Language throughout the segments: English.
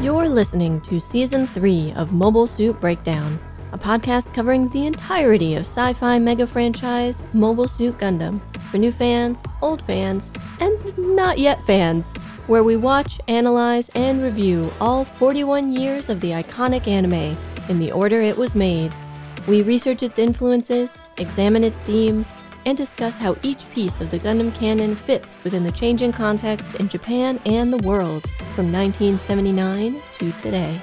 You're listening to Season 3 of Mobile Suit Breakdown, a podcast covering the entirety of sci fi mega franchise Mobile Suit Gundam for new fans, old fans, and not yet fans, where we watch, analyze, and review all 41 years of the iconic anime in the order it was made. We research its influences, examine its themes, and discuss how each piece of the Gundam canon fits within the changing context in Japan and the world from 1979 to today.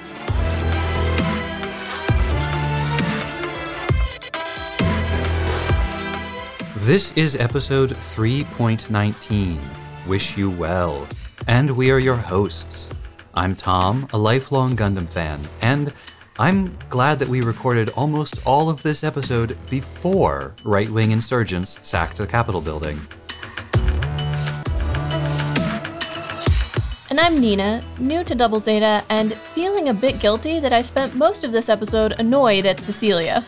This is episode 3.19 Wish You Well, and we are your hosts. I'm Tom, a lifelong Gundam fan, and I'm glad that we recorded almost all of this episode before right wing insurgents sacked the Capitol building. And I'm Nina, new to Double Zeta, and feeling a bit guilty that I spent most of this episode annoyed at Cecilia.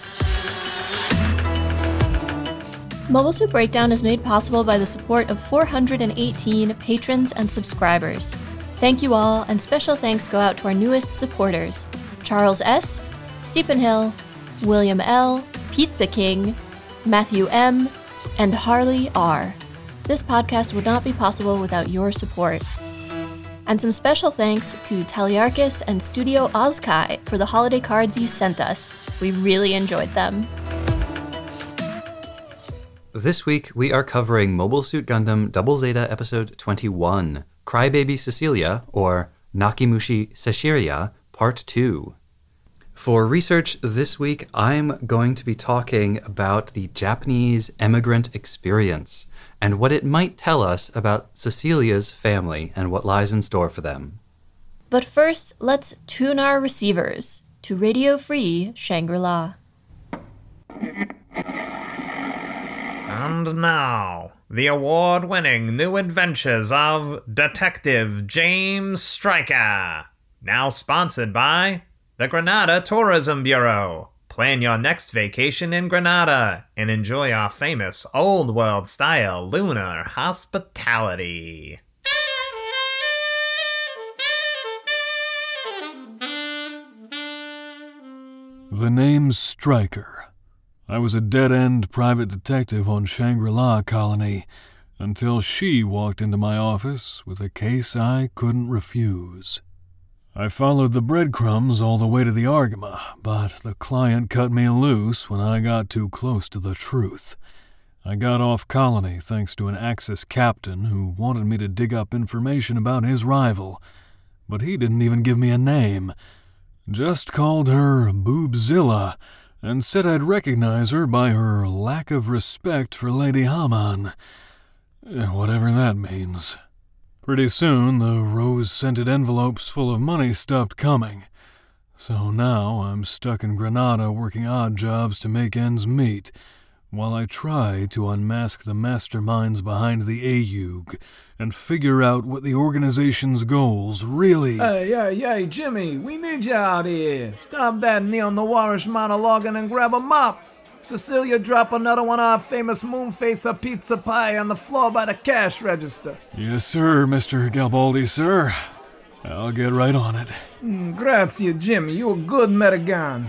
Mobile Suit Breakdown is made possible by the support of 418 patrons and subscribers. Thank you all, and special thanks go out to our newest supporters Charles S., Stephen Hill, William L., Pizza King, Matthew M., and Harley R. This podcast would not be possible without your support. And some special thanks to Taliarchus and Studio Ozkai for the holiday cards you sent us. We really enjoyed them. This week, we are covering Mobile Suit Gundam Double Zeta Episode 21 Crybaby Cecilia, or Nakimushi Seshiria, Part 2. For research this week, I'm going to be talking about the Japanese immigrant experience and what it might tell us about Cecilia's family and what lies in store for them. But first, let's tune our receivers to Radio Free Shangri La. And now, the award winning new adventures of Detective James Stryker. Now sponsored by the Granada Tourism Bureau. Plan your next vacation in Granada and enjoy our famous old world style lunar hospitality. The name's Stryker. I was a dead end private detective on Shangri La Colony until she walked into my office with a case I couldn't refuse. I followed the breadcrumbs all the way to the Argama, but the client cut me loose when I got too close to the truth. I got off colony thanks to an Axis captain who wanted me to dig up information about his rival, but he didn't even give me a name. Just called her Boobzilla and said I'd recognize her by her lack of respect for Lady Haman. Eh, Whatever that means. Pretty soon, the rose scented envelopes full of money stopped coming. So now I'm stuck in Granada working odd jobs to make ends meet, while I try to unmask the masterminds behind the AUG and figure out what the organization's goals really. Hey, hey, hey, Jimmy, we need you out here. Stop that neo-noirish monologuing and grab a mop. Cecilia, drop another one of our famous moonfacer pizza pie on the floor by the cash register. yes, sir, Mr. Galbaldi, sir. I'll get right on it. Mm, grazie, Jimmy. You're a good Metagon.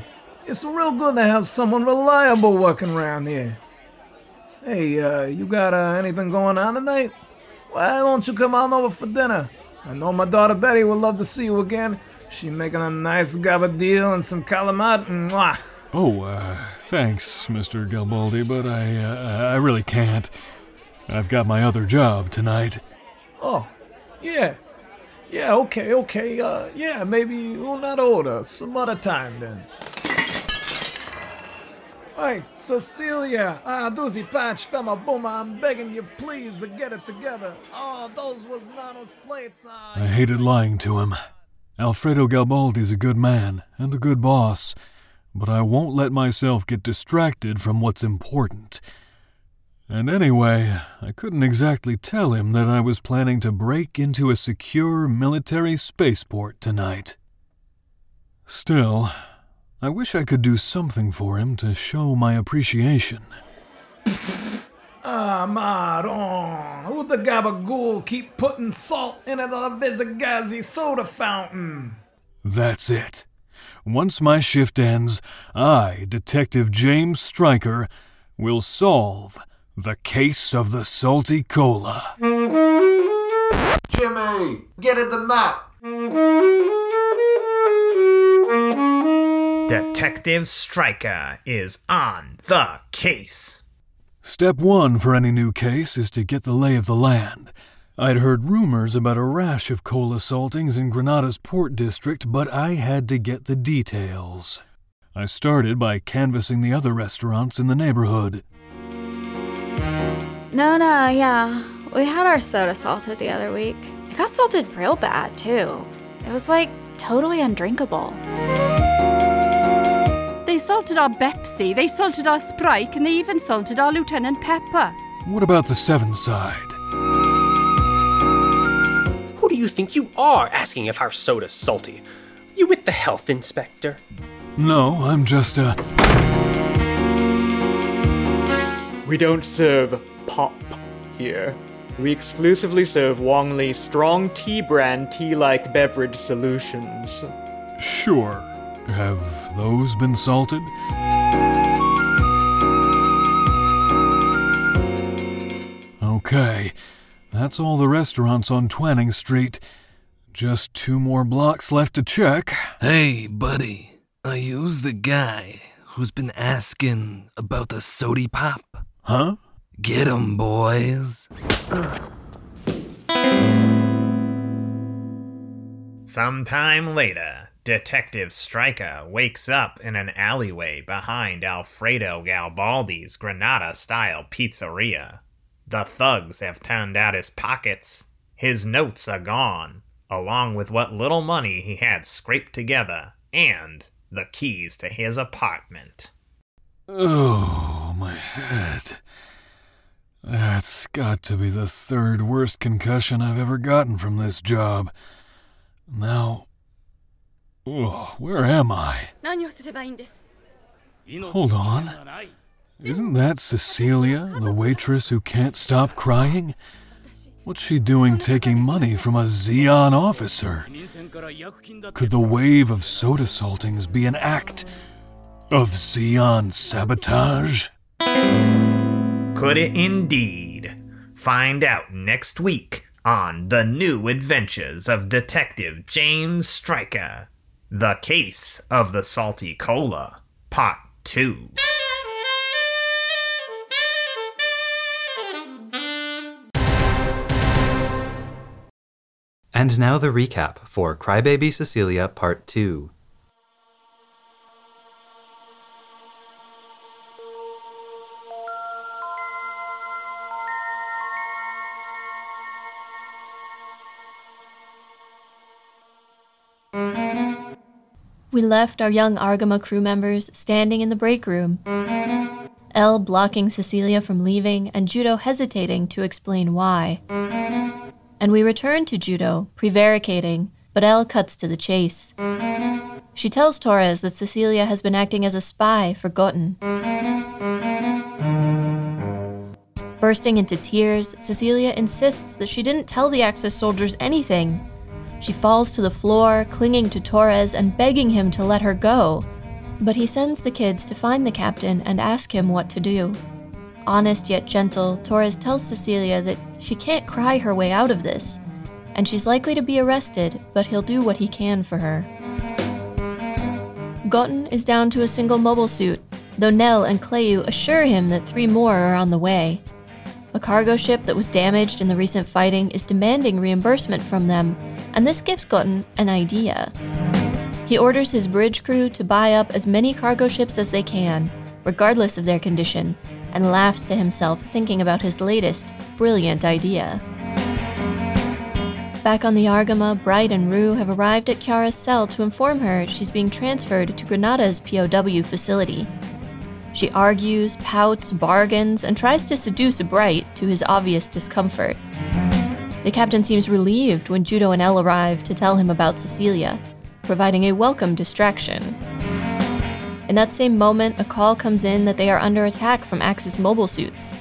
It's real good to have someone reliable working around here. Hey, uh, you got uh, anything going on tonight? Why don't you come on over for dinner? I know my daughter Betty would love to see you again. She making a nice gabardine and some calamari. Mwah. Oh, uh, thanks, Mr. Galbaldi, but I, uh, I really can't. I've got my other job tonight. Oh, yeah. Yeah, okay, okay. Uh, yeah, maybe una hora, some other time then. Hey, Cecilia, ah, doozy patch, fema booma, I'm begging you, please, to get it together. Oh, those was Nano's plates. I hated lying to him. Alfredo Galbaldi's a good man and a good boss, but I won't let myself get distracted from what's important. And anyway, I couldn't exactly tell him that I was planning to break into a secure military spaceport tonight. Still, I wish I could do something for him to show my appreciation. Ah, Maron, who the gabagool keep putting salt into the Vizagazi soda fountain? That's it. Once my shift ends, I, Detective James Stryker, will solve the case of the salty cola. Jimmy, get at the map. Detective Stryker is on the case. Step one for any new case is to get the lay of the land. I'd heard rumors about a rash of cola saltings in Granada's Port District, but I had to get the details. I started by canvassing the other restaurants in the neighborhood. No, no, yeah. We had our soda salted the other week. It got salted real bad, too. It was like totally undrinkable. They salted our Pepsi, they salted our Sprite, and they even salted our Lieutenant Pepper. What about the Seven Side? Who do you think you are asking if our soda's salty? You with the health inspector? No, I'm just a. We don't serve pop here. We exclusively serve Wongley strong tea brand tea like beverage solutions. Sure. Have those been salted? Okay, that's all the restaurants on Twanning Street. Just two more blocks left to check. Hey, buddy. I you the guy who's been asking about the sody pop? Huh? Get 'em, boys. Sometime later, Detective Stryker wakes up in an alleyway behind Alfredo Galbaldi's Granada style pizzeria. The thugs have turned out his pockets. His notes are gone, along with what little money he had scraped together, and the keys to his apartment. Oh, my head. That's got to be the third worst concussion I've ever gotten from this job. Now. Oh, where am I? Hold on. Isn't that Cecilia, the waitress who can't stop crying? What's she doing taking money from a Zeon officer? Could the wave of soda saltings be an act of Zeon sabotage? Could it indeed? Find out next week on The New Adventures of Detective James Stryker The Case of the Salty Cola, Part 2. And now the recap for Crybaby Cecilia Part 2. We left our young Argama crew members standing in the break room. Elle blocking Cecilia from leaving, and Judau hesitating to explain why. And we return to Judau, prevaricating, but Elle cuts to the chase. She tells Torres that Cecilia has been acting as a spy for Gotten. Bursting into tears, Cecilia insists that she didn't tell the Axis soldiers anything. She falls to the floor, clinging to Torres and begging him to let her go. But he sends the kids to find the captain and ask him what to do. Honest yet gentle, Torres tells Cecilia that she can't cry her way out of this, and she's likely to be arrested, but he'll do what he can for her. Gotten is down to a single mobile suit, though Nell and Cleu assure him that three more are on the way. A cargo ship that was damaged in the recent fighting is demanding reimbursement from them, and this gives Gotten an idea. He orders his bridge crew to buy up as many cargo ships as they can, regardless of their condition, and laughs to himself thinking about his latest, brilliant idea. Back on the Argama, Bright and Roux have arrived at Kiara's cell to inform her she's being transferred to Granada's POW facility. She argues, pouts, bargains, and tries to seduce Bright to his obvious discomfort. The captain seems relieved when Judau and Elle arrive to tell him about Cecilia, providing a welcome distraction. In that same moment, a call comes in that they are under attack from Axis mobile suits.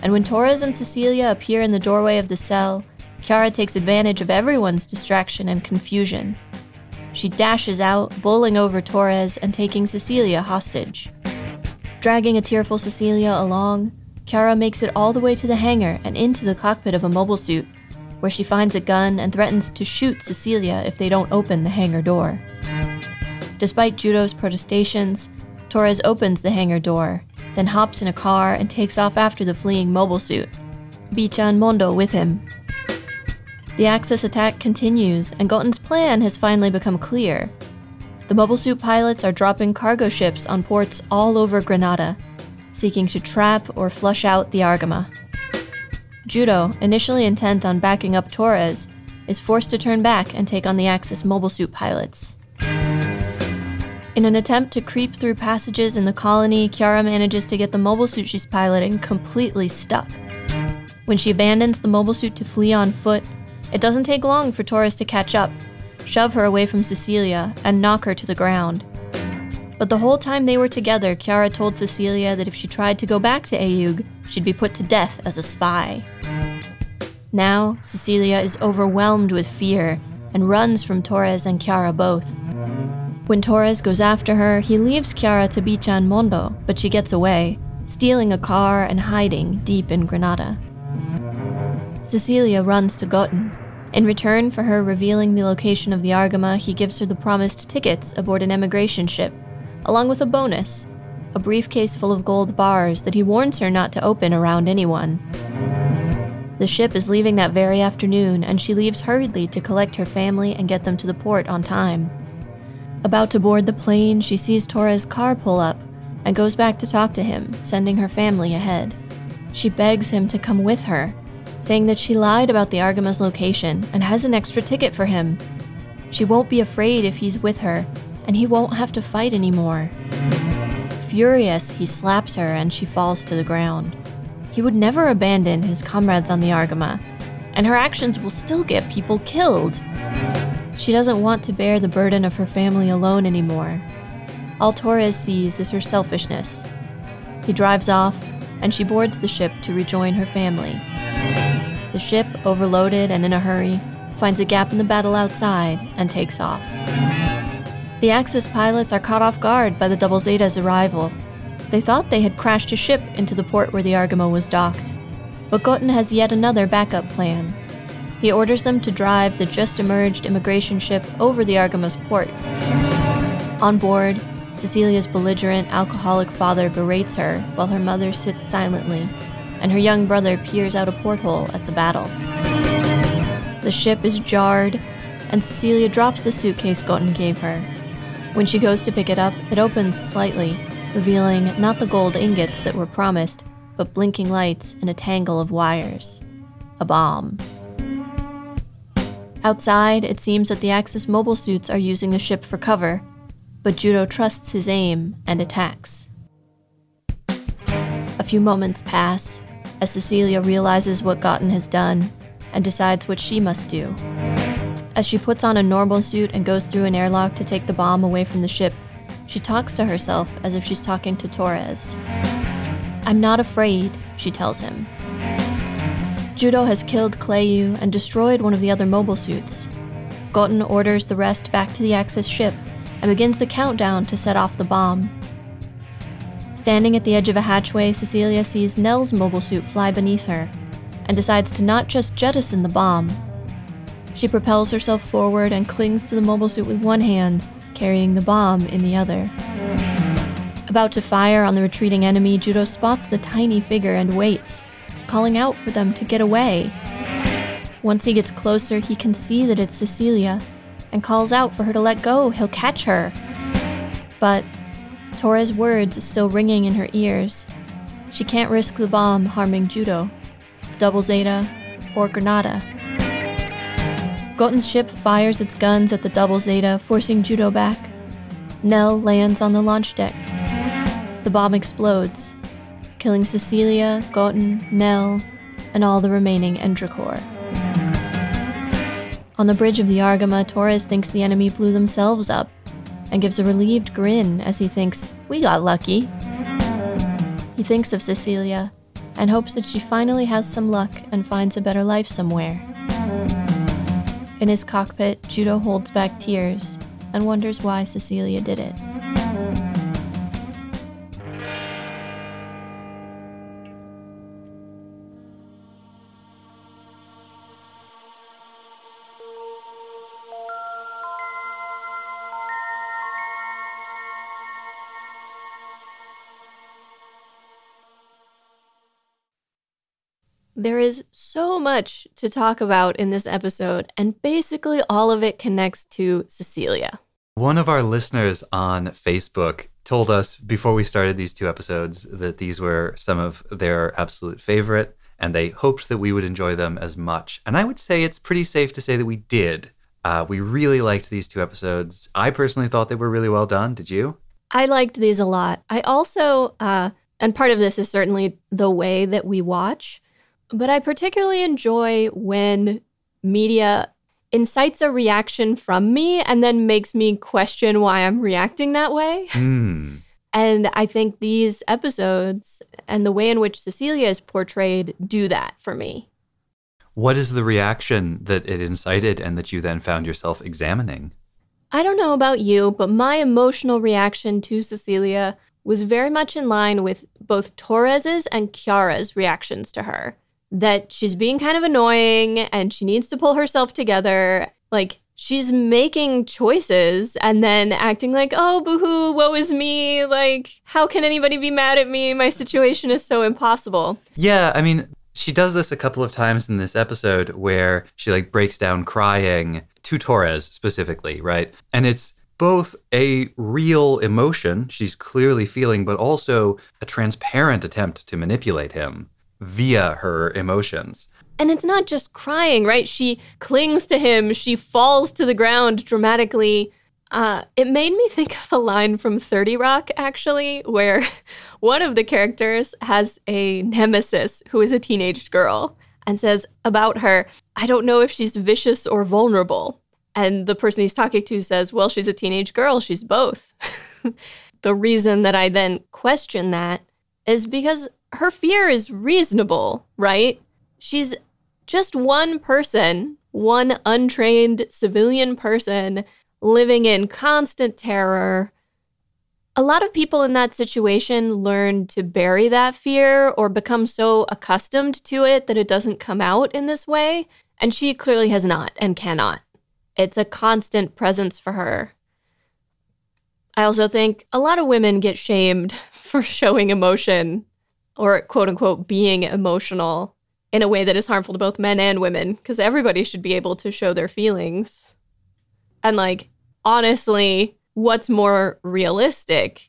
And when Torres and Cecilia appear in the doorway of the cell, Kiara takes advantage of everyone's distraction and confusion. she dashes out, bowling over Torres and taking Cecilia hostage. Dragging a tearful Cecilia along, Kiara makes it all the way to the hangar and into the cockpit of a mobile suit, where she finds a gun and threatens to shoot Cecilia if they don't open the hangar door. Despite Judau's protestations, Torres opens the hangar door, then hops in a car and takes off after the fleeing mobile suit, Beecha and Mondo with him. The Axis attack continues, and Gotten's plan has finally become clear. The mobile suit pilots are dropping cargo ships on ports all over Granada, seeking to trap or flush out the Argama. Judau, initially intent on backing up Torres, is forced to turn back and take on the Axis mobile suit pilots. In an attempt to creep through passages in the colony, Kiara manages to get the mobile suit she's piloting completely stuck. When she abandons the mobile suit to flee on foot, it doesn't take long for Torres to catch up, shove her away from Cecilia, and knock her to the ground. But the whole time they were together, Kiara told Cecilia that if she tried to go back to AEUG, she'd be put to death as a spy. Now, Cecilia is overwhelmed with fear and runs from Torres and Kiara both. When Torres goes after her, he leaves Kiara to Beecha and Mondo, but she gets away, stealing a car and hiding deep in Granada. Cecilia runs to Gotten. In return for her revealing the location of the Argama, he gives her the promised tickets aboard an emigration ship, along with a bonus a briefcase full of gold bars that he warns her not to open around anyone. The ship is leaving that very afternoon, and she leaves hurriedly to collect her family and get them to the port on time. About to board the plane, she sees Torres' car pull up and goes back to talk to him, sending her family ahead. She begs him to come with her, saying that she lied about the Argama's location and has an extra ticket for him. She won't be afraid if he's with her, and he won't have to fight anymore. Furious, he slaps her and she falls to the ground. He would never abandon his comrades on the Argama, and her actions will still get people killed. She doesn't want to bear the burden of her family alone anymore. All Torres sees is her selfishness. He drives off, and she boards the ship to rejoin her family. The ship, overloaded and in a hurry, finds a gap in the battle outside and takes off. The Axis pilots are caught off guard by the Double Zeta's arrival. They thought they had crashed a ship into the port where the Argama was docked. But Gotten has yet another backup plan. He orders them to drive the just emerged immigration ship over the Argama's port. On board, Cecilia's belligerent, alcoholic father berates her while her mother sits silently, and her young brother peers out a porthole at the battle. The ship is jarred, and Cecilia drops the suitcase Gotten gave her. When she goes to pick it up, it opens slightly, revealing not the gold ingots that were promised, but blinking lights and a tangle of wires. A bomb. Outside, it seems that the Axis mobile suits are using the ship for cover, but Judau trusts his aim and attacks. A few moments pass as Cecilia realizes what Gotten has done and decides what she must do. As she puts on a normal suit and goes through an airlock to take the bomb away from the ship, she talks to herself as if she's talking to Torres. I'm not afraid, she tells him. Judau has killed Kleyu and destroyed one of the other mobile suits. Gotten orders the rest back to the Axis ship and begins the countdown to set off the bomb. Standing at the edge of a hatchway, Cecilia sees Nell's mobile suit fly beneath her and decides to not just jettison the bomb. She propels herself forward and clings to the mobile suit with one hand, carrying the bomb in the other. About to fire on the retreating enemy, Judau spots the tiny figure and waits, calling out for them to get away. Once he gets closer, he can see that it's Cecilia and calls out for her to let go. He'll catch her. But Torres' words are still ringing in her ears. She can't risk the bomb harming Judau, Double Zeta, or Granada. Gotten's ship fires its guns at the Double Zeta, forcing Judau back. Nell lands on the launch deck. The bomb explodes, killing Cecilia, Gotten, Nell, and all the remaining Endracor. On the bridge of the Argama, Torres thinks the enemy blew themselves up and gives a relieved grin as he thinks, We got lucky. He thinks of Cecilia and hopes that she finally has some luck and finds a better life somewhere. In his cockpit, Judau holds back tears and wonders why Cecilia did it. There is so much to talk about in this episode, and basically all of it connects to Cecilia. One of our listeners on Facebook told us before we started these two episodes that these were some of their absolute favorite, and they hoped that we would enjoy them as much. And I would say it's pretty safe to say that we did. Uh, we really liked these two episodes. I personally thought they were really well done. Did you? I liked these a lot. I also, uh, and part of this is certainly the way that we watch, but I particularly enjoy when media incites a reaction from me and then makes me question why I'm reacting that way. Hmm. And I think these episodes and the way in which Cecilia is portrayed do that for me. What is the reaction that it incited and that you then found yourself examining? I don't know about you, but my emotional reaction to Cecilia was very much in line with both Torres's and Kiara's reactions to her. That she's being kind of annoying and she needs to pull herself together. Like, she's making choices and then acting like, oh, boohoo, woe is me. Like, how can anybody be mad at me? My situation is so impossible. Yeah, I mean, she does this a couple of times in this episode where she like breaks down crying to Torres specifically, right? And it's both a real emotion she's clearly feeling, but also a transparent attempt to manipulate him via her emotions. And it's not just crying, right? She clings to him, she falls to the ground dramatically. Uh, it made me think of a line from 30 Rock, actually, where one of the characters has a nemesis who is a teenage girl and says about her, I don't know if she's vicious or vulnerable. And the person he's talking to says, Well, she's a teenage girl, she's both. the reason that I then question that is because her fear is reasonable, right? She's just one person, one untrained civilian person living in constant terror. A lot of people in that situation learn to bury that fear or become so accustomed to it that it doesn't come out in this way. And she clearly has not and cannot. It's a constant presence for her. I also think a lot of women get shamed for showing emotion or quote unquote being emotional in a way that is harmful to both men and women because everybody should be able to show their feelings. And like, honestly, what's more realistic?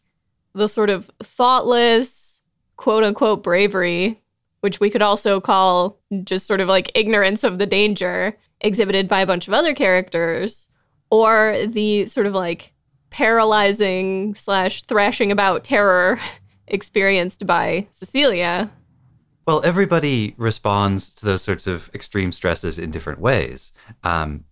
The sort of thoughtless, quote unquote bravery, which we could also call just sort of like ignorance of the danger exhibited by a bunch of other characters, or the sort of like paralyzing slash thrashing about terror experienced by Cecilia. Well, everybody responds to those sorts of extreme stresses in different ways. Um,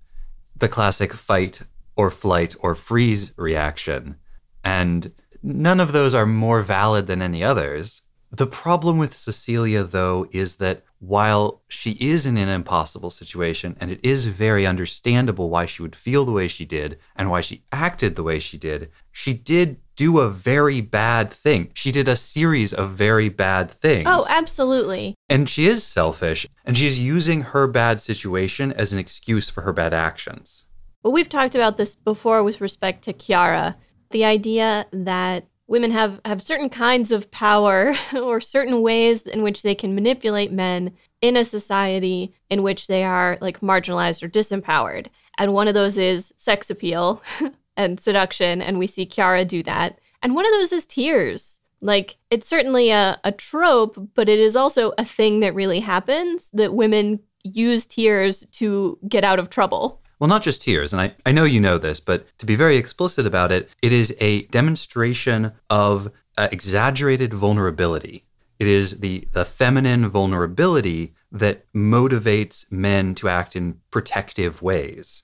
the classic fight or flight or freeze reaction. And none of those are more valid than any others. The problem with Cecilia, though, is that while she is in an impossible situation, and it is very understandable why she would feel the way she did and why she acted the way she did, she did do a very bad thing. She did a series of very bad things. Oh, absolutely. And she is selfish, and she's using her bad situation as an excuse for her bad actions. Well, we've talked about this before with respect to Kiara. The idea that women have, have certain kinds of power or certain ways in which they can manipulate men in a society in which they are like marginalized or disempowered. And one of those is sex appeal and seduction. And we see Kiara do that. And one of those is tears. Like, it's certainly a, a trope, but it is also a thing that really happens that women use tears to get out of trouble. Well, not just tears, and I, I know you know this, but to be very explicit about it, it is a demonstration of uh, exaggerated vulnerability. It is the, the feminine vulnerability that motivates men to act in protective ways,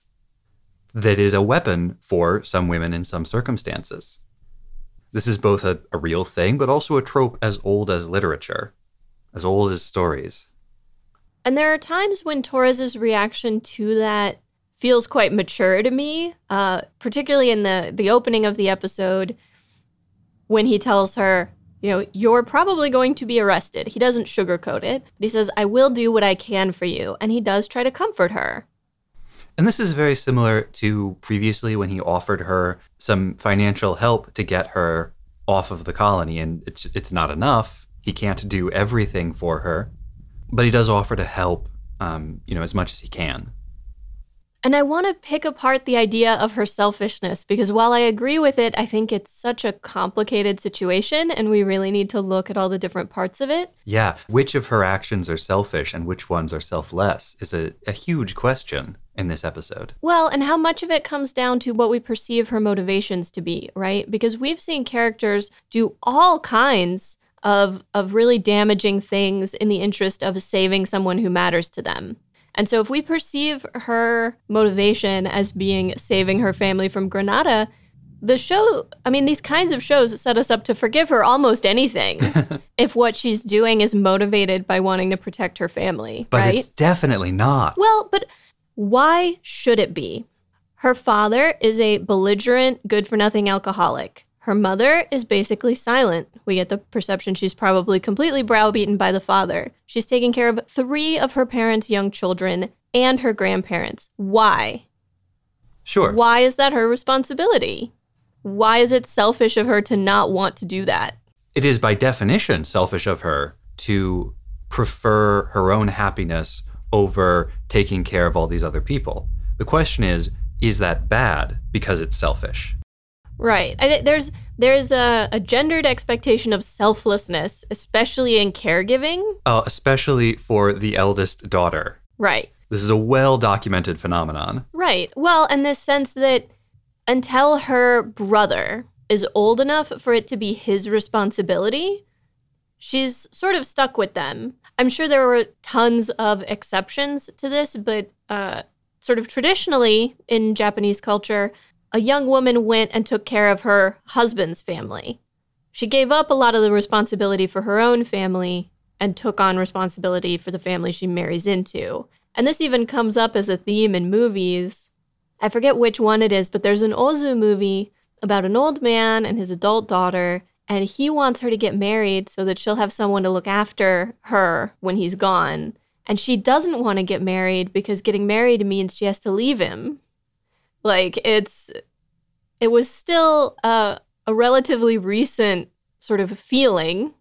that is a weapon for some women in some circumstances. This is both a, a real thing, but also a trope as old as literature, as old as stories. And there are times when Torres's reaction to that feels quite mature to me, uh, particularly in the the opening of the episode when he tells her, you know, you're probably going to be arrested. He doesn't sugarcoat it, but he says, I will do what I can for you. And he does try to comfort her. And this is very similar to previously when he offered her some financial help to get her off of the colony. And it's, it's not enough. He can't do everything for her, but he does offer to help, um, you know, as much as he can. And I want to pick apart the idea of her selfishness because while I agree with it, I think it's such a complicated situation and we really need to look at all the different parts of it. Yeah, which of her actions are selfish and which ones are selfless is a, a huge question in this episode. Well, and how much of it comes down to what we perceive her motivations to be, right? Because we've seen characters do all kinds of of really damaging things in the interest of saving someone who matters to them. And so, if we perceive her motivation as being saving her family from Granada, the show, I mean, these kinds of shows set us up to forgive her almost anything if what she's doing is motivated by wanting to protect her family. But right? it's definitely not. Well, but why should it be? Her father is a belligerent, good for nothing alcoholic. Her mother is basically silent. We get the perception she's probably completely browbeaten by the father. She's taking care of three of her parents' young children and her grandparents. Why? Sure. Why is that her responsibility? Why is it selfish of her to not want to do that? It is by definition selfish of her to prefer her own happiness over taking care of all these other people. The question is, is that bad because it's selfish? Right. I think there's there's a, a gendered expectation of selflessness, especially in caregiving. Uh, especially for the eldest daughter. Right. This is a well documented phenomenon. Right. Well, in this sense that until her brother is old enough for it to be his responsibility, she's sort of stuck with them. I'm sure there were tons of exceptions to this, but uh, sort of traditionally in Japanese culture, a young woman went and took care of her husband's family. She gave up a lot of the responsibility for her own family and took on responsibility for the family she marries into. And this even comes up as a theme in movies. I forget which one it is, but there's an Ozu movie about an old man and his adult daughter, and he wants her to get married so that she'll have someone to look after her when he's gone. And she doesn't want to get married because getting married means she has to leave him. Like it's it was still a, a relatively recent sort of feeling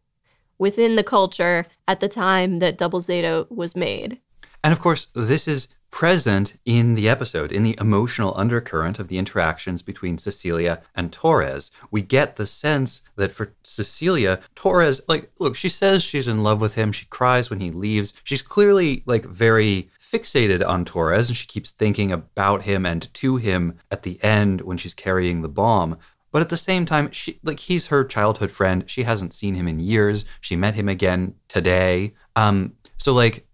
within the culture at the time that Double Zeta was made. And of course, this is present in the episode, in the emotional undercurrent of the interactions between Cecilia and Torres. We get the sense that for Cecilia, Torres, like, look, she says she's in love with him. She cries when he leaves. She's clearly, like, very fixated on Torres and she keeps thinking about him and to him at the end when she's carrying the bomb. But at the same time, she like he's her childhood friend. She hasn't seen him in years. She met him again today. Um, so like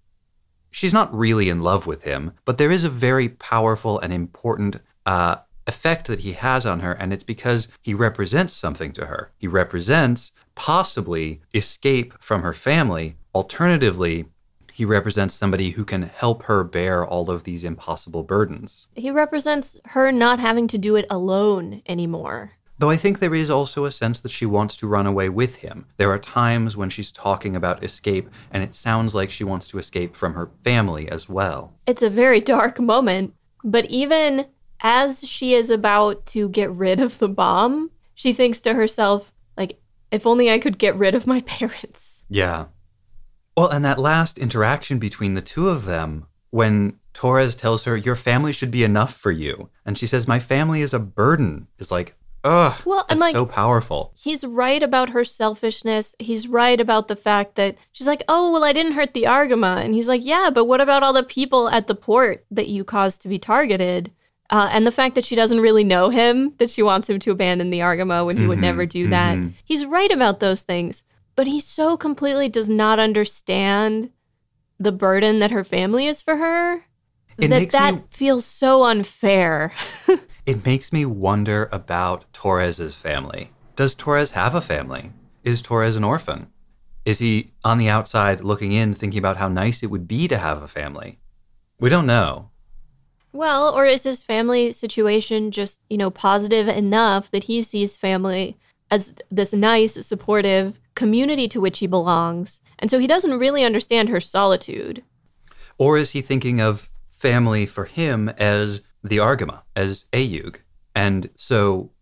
she's not really in love with him, but there is a very powerful and important uh, effect that he has on her, and it's because he represents something to her. He represents possibly escape from her family. Alternatively, he represents somebody who can help her bear all of these impossible burdens. He represents her not having to do it alone anymore. Though I think there is also a sense that she wants to run away with him. There are times when she's talking about escape, and it sounds like she wants to escape from her family as well. It's a very dark moment, but even as she is about to get rid of the bomb, she thinks to herself, like, if only I could get rid of my parents. Yeah. Well, and that last interaction between the two of them, when Torres tells her, Your family should be enough for you, and she says, My family is a burden, is like, ugh. Well, and like- so powerful. He's right about her selfishness. He's right about the fact that she's like, oh, well, I didn't hurt the Argama. And he's like, yeah, but what about all the people at the port that you caused to be targeted? Uh, and the fact that she doesn't really know him, that she wants him to abandon the Argama when he would Mhm, never do that. mhm. He's right about those things, but he so completely does not understand the burden that her family is for her It that that me- feels so unfair. It makes me wonder about Torres's family. Does Torres have a family? Is Torres an orphan? Is he on the outside looking in, thinking about how nice it would be to have a family? We don't know. Well, or is his family situation just, you know, positive enough that he sees family as this nice, supportive community to which he belongs? And so he doesn't really understand her solitude. Or is he thinking of family for him as the Argama, as AEUG? And so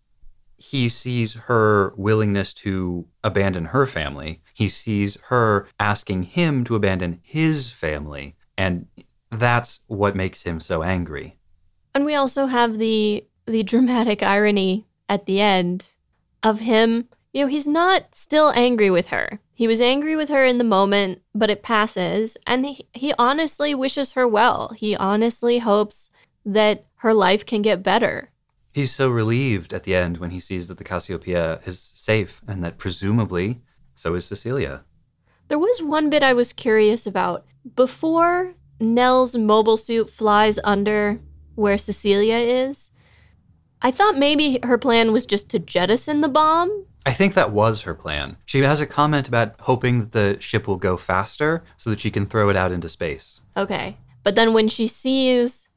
he sees her willingness to abandon her family. He sees her asking him to abandon his family. And that's what makes him so angry. And we also have the the dramatic irony at the end of him, you know, he's not still angry with her. He was angry with her in the moment, but it passes and he, he honestly wishes her well. He honestly hopes that her life can get better. He's so relieved at the end when he sees that the Cassiopeia is safe and that presumably so is Cecilia. There was one bit I was curious about. Before Nell's mobile suit flies under where Cecilia is, I thought maybe her plan was just to jettison the bomb. I think that was her plan. She has a comment about hoping that the ship will go faster so that she can throw it out into space. Okay. But then when she sees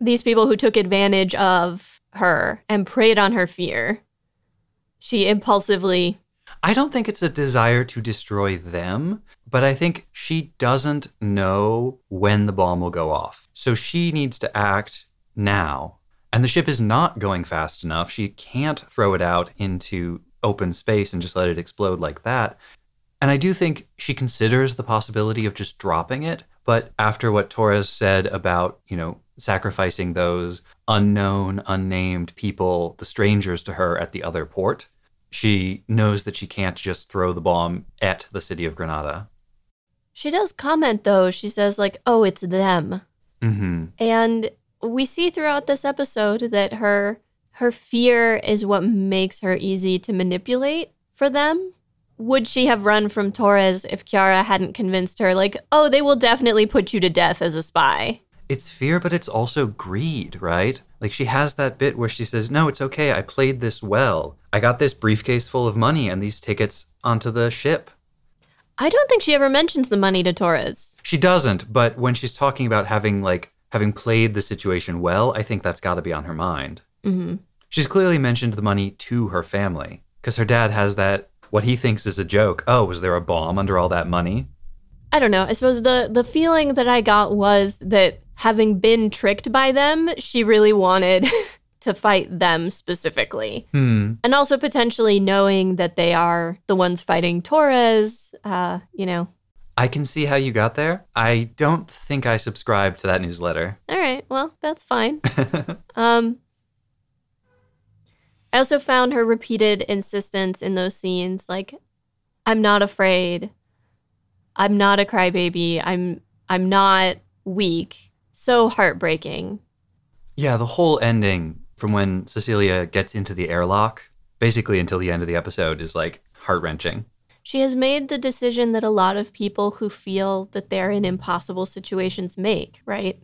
these people who took advantage of her and preyed on her fear, she impulsively. I don't think it's a desire to destroy them, but I think she doesn't know when the bomb will go off. So she needs to act now. And the ship is not going fast enough. She can't throw it out into open space and just let it explode like that. And I do think she considers the possibility of just dropping it. But after what Torres said about, you know, sacrificing those unknown, unnamed people, the strangers to her at the other port, she knows that she can't just throw the bomb at the city of Granada. She does comment though. She says like, "Oh, it's them." Mm-hmm. And we see throughout this episode that her her fear is what makes her easy to manipulate for them. Would she have run from Torres if Kiara hadn't convinced her like, "Oh, they will definitely put you to death as a spy." It's fear, but it's also greed, right? Like she has that bit where she says, No, it's okay. I played this well. I got this briefcase full of money and these tickets onto the ship. I don't think she ever mentions the money to Torres. She doesn't, but when she's talking about having, like, having played the situation well, I think that's got to be on her mind. Mm-hmm. She's clearly mentioned the money to her family because her dad has that, what he thinks is a joke. Oh, was there a bomb under all that money? I don't know. I suppose the the feeling that I got was that having been tricked by them, she really wanted to fight them specifically. Hmm. And also potentially knowing that they are the ones fighting Torres, uh, you know. I can see how you got there. I don't think I subscribed to that newsletter. All right, well, that's fine. um I also found her repeated insistence in those scenes like I'm not afraid. I'm not a crybaby. I'm I'm not weak. So heartbreaking. Yeah, the whole ending from when Cecilia gets into the airlock, basically until the end of the episode, is like heart wrenching. She has made the decision that a lot of people who feel that they're in impossible situations make, right?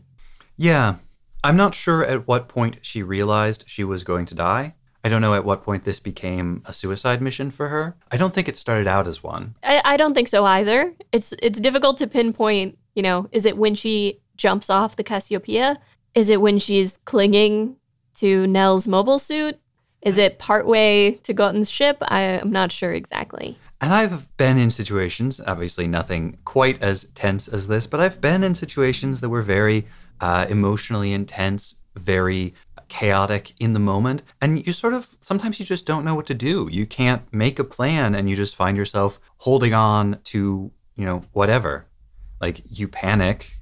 Yeah. I'm not sure at what point she realized she was going to die. I don't know at what point this became a suicide mission for her. I don't think it started out as one. I, I don't think so either. It's it's difficult to pinpoint, you know, is it when she jumps off the Cassiopeia? Is it when she's clinging to Nell's mobile suit? Is it partway to Gotten's ship? I, I'm not sure exactly. And I've been in situations, obviously nothing quite as tense as this, but I've been in situations that were very uh, emotionally intense, very chaotic in the moment. And you sort of, sometimes you just don't know what to do. You can't make a plan and you just find yourself holding on to, you know, whatever. Like you panic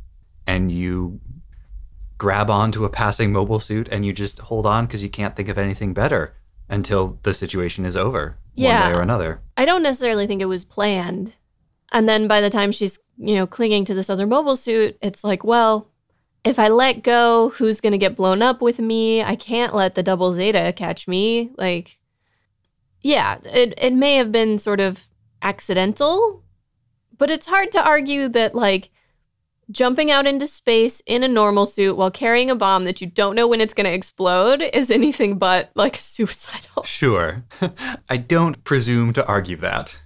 and you grab onto a passing mobile suit and you just hold on because you can't think of anything better until the situation is over Yeah. one way or another. I don't necessarily think it was planned. And then by the time she's, you know, clinging to this other mobile suit, it's like, well, if I let go, who's going to get blown up with me? I can't let the double zeta catch me. Like, yeah, it, it may have been sort of accidental, but it's hard to argue that, like, jumping out into space in a normal suit while carrying a bomb that you don't know when it's going to explode is anything but, like, suicidal. Sure. I don't presume to argue that.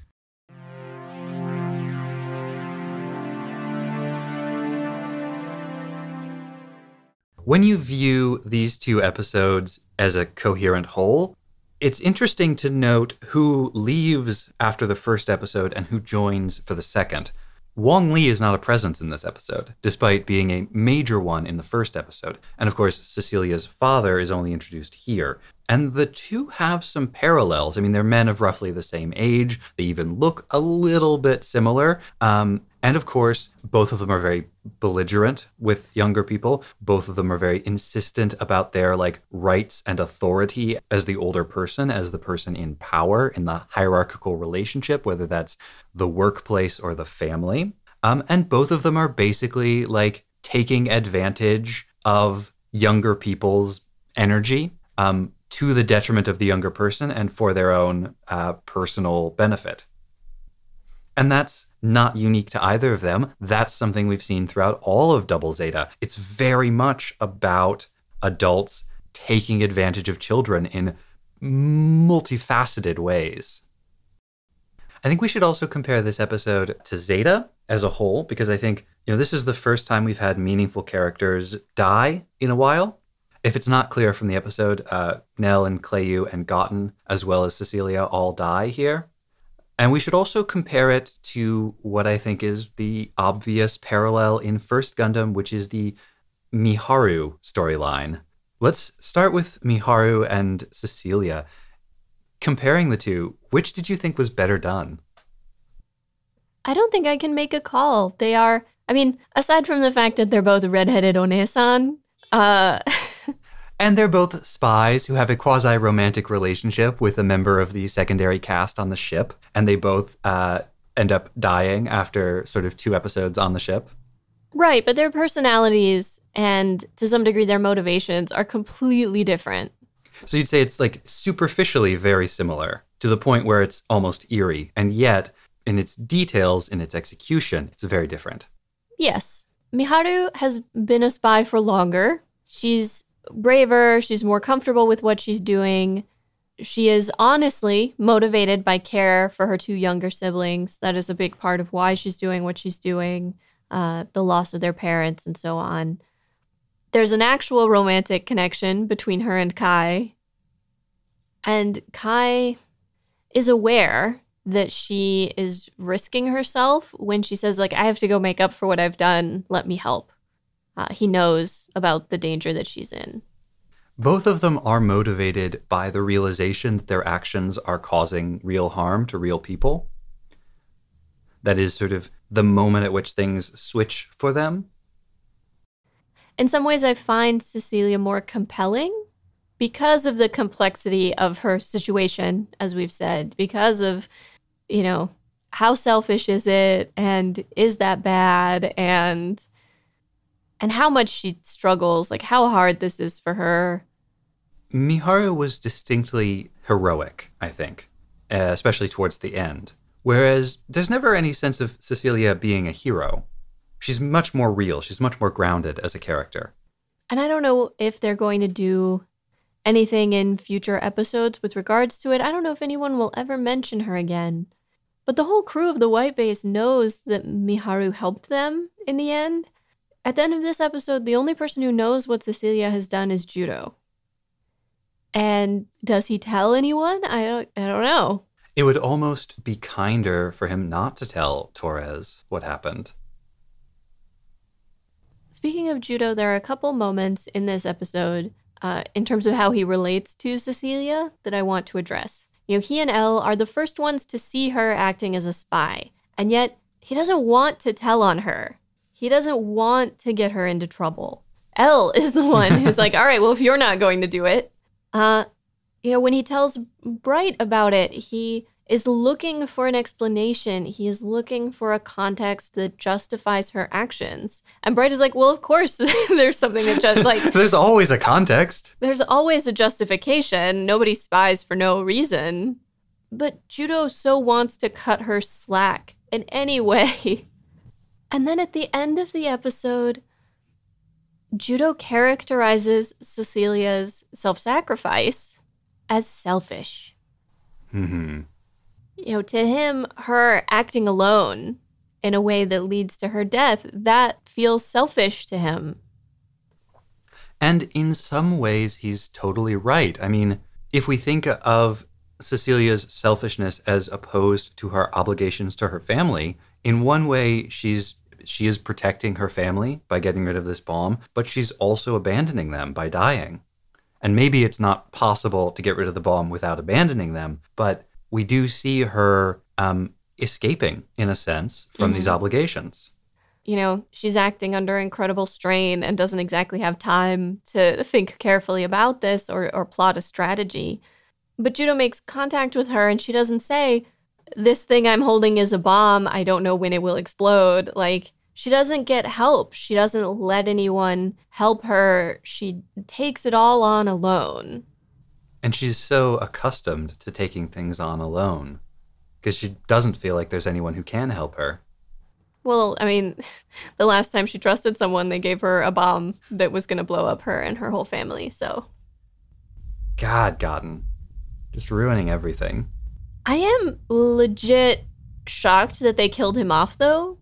When you view these two episodes as a coherent whole, it's interesting to note who leaves after the first episode and who joins for the second. Wong Lee is not a presence in this episode, despite being a major one in the first episode. And of course, Cecilia's father is only introduced here. And the two have some parallels. I mean, they're men of roughly the same age. They even look a little bit similar. Um, and of course, both of them are very belligerent with younger people. Both of them are very insistent about their like rights and authority as the older person, as the person in power in the hierarchical relationship, whether that's the workplace or the family. Um, and both of them are basically like taking advantage of younger people's energy um, to the detriment of the younger person and for their own uh, personal benefit. And that's not unique to either of them. That's something we've seen throughout all of Double Zeta. It's very much about adults taking advantage of children in multifaceted ways. I think we should also compare this episode to Zeta as a whole because I think, you know, this is the first time we've had meaningful characters die in a while. If it's not clear from the episode, uh, Nell and Cleo and Gotten, as well as Cecilia, all die here. And we should also compare it to what I think is the obvious parallel in First Gundam, which is the Miharu storyline. Let's start with Miharu and Cecilia. Comparing the two, which did you think was better done? I don't think I can make a call. They are, I mean, aside from the fact that they're both redheaded Onesan, uh, And they're both spies who have a quasi romantic relationship with a member of the secondary cast on the ship. And they both uh, end up dying after sort of two episodes on the ship. right, but their personalities and to some degree their motivations are completely different. So you'd say it's like superficially very similar to the point where it's almost eerie. And yet, in its details, in its execution, it's very different. Yes. Miharu has been a spy for longer. She's braver, she's more comfortable with what she's doing. She is honestly motivated by care for her two younger siblings. That is a big part of why she's doing what she's doing, uh, the loss of their parents, and so on. There's an actual romantic connection between her and Kai. And Kai is aware that she is risking herself when she says, like, I have to go make up for what I've done. Let me help. Uh, he knows about the danger that she's in. Both of them are motivated by the realization that their actions are causing real harm to real people. That is sort of the moment at which things switch for them. In some ways, I find Cecilia more compelling because of the complexity of her situation, as we've said, because of, you know, how selfish is it and is that bad and and how much she struggles, like how hard this is for her. Miharu was distinctly heroic, I think, uh, especially towards the end. Whereas there's never any sense of Cecilia being a hero. She's much more real, she's much more grounded as a character. And I don't know if they're going to do anything in future episodes with regards to it. I don't know if anyone will ever mention her again. But the whole crew of the White Base knows that Miharu helped them in the end. At the end of this episode, the only person who knows what Cecilia has done is Judau. And does he tell anyone? I don't I don't know. It would almost be kinder for him not to tell Torres what happened. Speaking of Judau, there are a couple moments in this episode uh, in terms of how he relates to Cecilia that I want to address. You know, he and Elle are the first ones to see her acting as a spy, and yet he doesn't want to tell on her. He doesn't want to get her into trouble. Elle is the one who's like, all right, well, if you're not going to do it, uh, you know, when he tells Bright about it, he is looking for an explanation. He is looking for a context that justifies her actions. And Bright is like, well, of course, there's something that just like There's always a context. there's always a justification. Nobody spies for no reason. But Judau so wants to cut her slack in any way. And then at the end of the episode, Judau characterizes Cecilia's self sacrifice as selfish. hmm You know, to him, her acting alone in a way that leads to her death, that feels selfish to him. And in some ways, he's totally right. I mean, if we think of Cecilia's selfishness as opposed to her obligations to her family, in one way, she's she is protecting her family by getting rid of this bomb, but she's also abandoning them by dying. And maybe it's not possible to get rid of the bomb without abandoning them, but we do see her um, escaping, in a sense, from these obligations. you know, she's acting under incredible strain and doesn't exactly have time to think carefully about this or, or plot a strategy. But Judau makes contact with her and she doesn't say, This thing I'm holding is a bomb. I don't know when it will explode. Like, she doesn't get help. She doesn't let anyone help her. She takes it all on alone. And she's so accustomed to taking things on alone because she doesn't feel like there's anyone who can help her. Well, I mean, the last time she trusted someone, they gave her a bomb that was going to blow up her and her whole family. So God, Gotten. Just ruining everything. I am legit shocked that they killed him off though,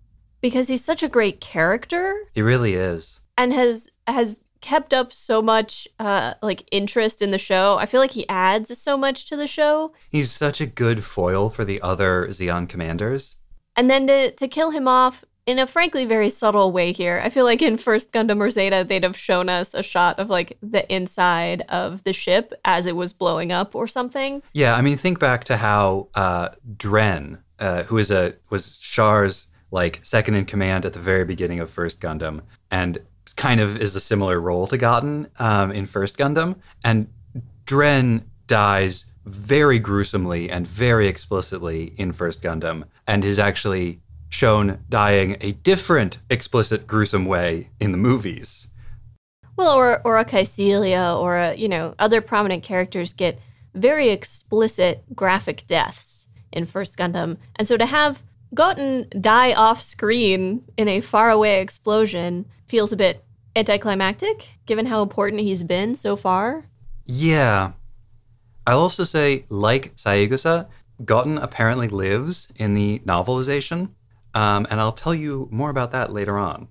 because he's such a great character He really is. and has has kept up so much uh like interest in the show. I feel like he adds so much to the show. He's such a good foil for the other Zeon commanders. And then to to kill him off in a frankly very subtle way here. I feel like in first Gundam or Zeta they'd have shown us a shot of like the inside of the ship as it was blowing up or something. Yeah, I mean, think back to how uh, Dren, uh, who is a was Char's like second in command at the very beginning of First Gundam, and kind of is a similar role to Gotten um, in First Gundam, and Dren dies very gruesomely and very explicitly in First Gundam, and is actually shown dying a different explicit gruesome way in the movies. Well, or or a Caecilia or a, you know, other prominent characters get very explicit graphic deaths in First Gundam. And so to have Gotten die off screen in a faraway explosion feels a bit anticlimactic, given how important he's been so far. Yeah. I'll also say, like Saegusa, Gotten apparently lives in the novelization, um, and I'll tell you more about that later on.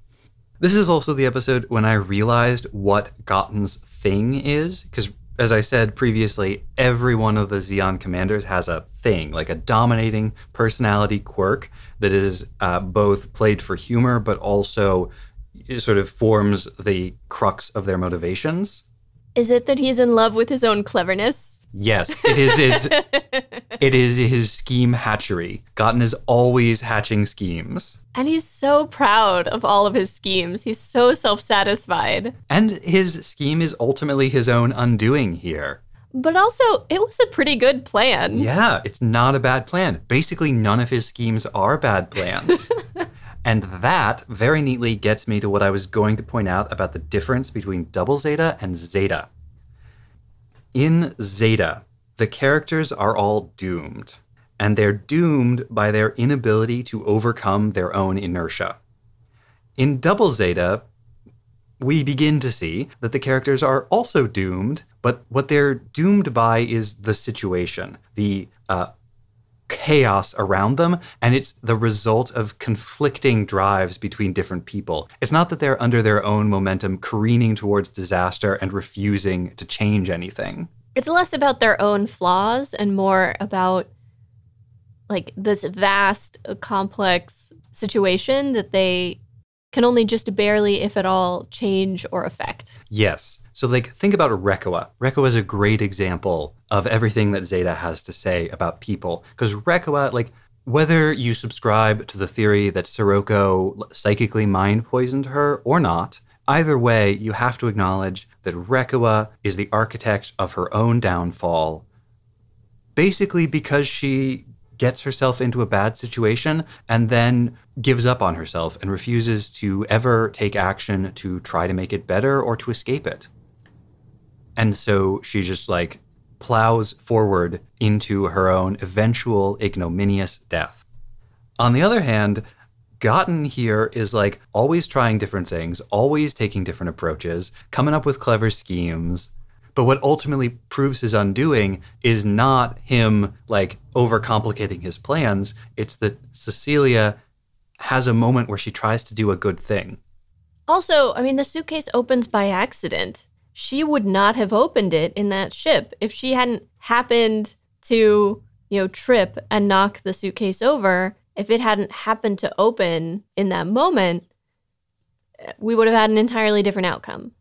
This is also the episode when I realized what Gotten's thing is, because as I said previously, every one of the Zeon commanders has a thing, like a dominating personality quirk that is uh, both played for humor, but also sort of forms the crux of their motivations. Is it that he's in love with his own cleverness? Yes, it is his it is his scheme hatchery. Gotten is always hatching schemes. And he's so proud of all of his schemes. He's so self satisfied. And his scheme is ultimately his own undoing here. But also, it was a pretty good plan. Yeah, it's not a bad plan. Basically, none of his schemes are bad plans. and that very neatly gets me to what I was going to point out about the difference between Double Zeta and Zeta. In Zeta, the characters are all doomed, and they're doomed by their inability to overcome their own inertia. In Double Zeta, we begin to see that the characters are also doomed, but what they're doomed by is the situation, the uh, chaos around them, and it's the result of conflicting drives between different people. It's not that they're under their own momentum careening towards disaster and refusing to change anything. It's less about their own flaws and more about like this vast, complex situation that they can only just barely, if at all, change or affect. Yes. So, like, think about Reccoa. Reccoa is a great example of everything that Zeta has to say about people. Because Reccoa, like, whether you subscribe to the theory that Scirocco psychically mind poisoned her or not, either way, you have to acknowledge that Reccoa is the architect of her own downfall, basically because she gets herself into a bad situation and then gives up on herself and refuses to ever take action to try to make it better or to escape it. And so she just like plows forward into her own eventual ignominious death. On the other hand, Gotten here is like always trying different things, always taking different approaches, coming up with clever schemes. But what ultimately proves his undoing is not him like overcomplicating his plans. It's that Cecilia has a moment where she tries to do a good thing. Also, I mean, the suitcase opens by accident. she would not have opened it in that ship if she hadn't happened to, you know, trip and knock the suitcase over. If it hadn't happened to open in that moment, we would have had an entirely different outcome.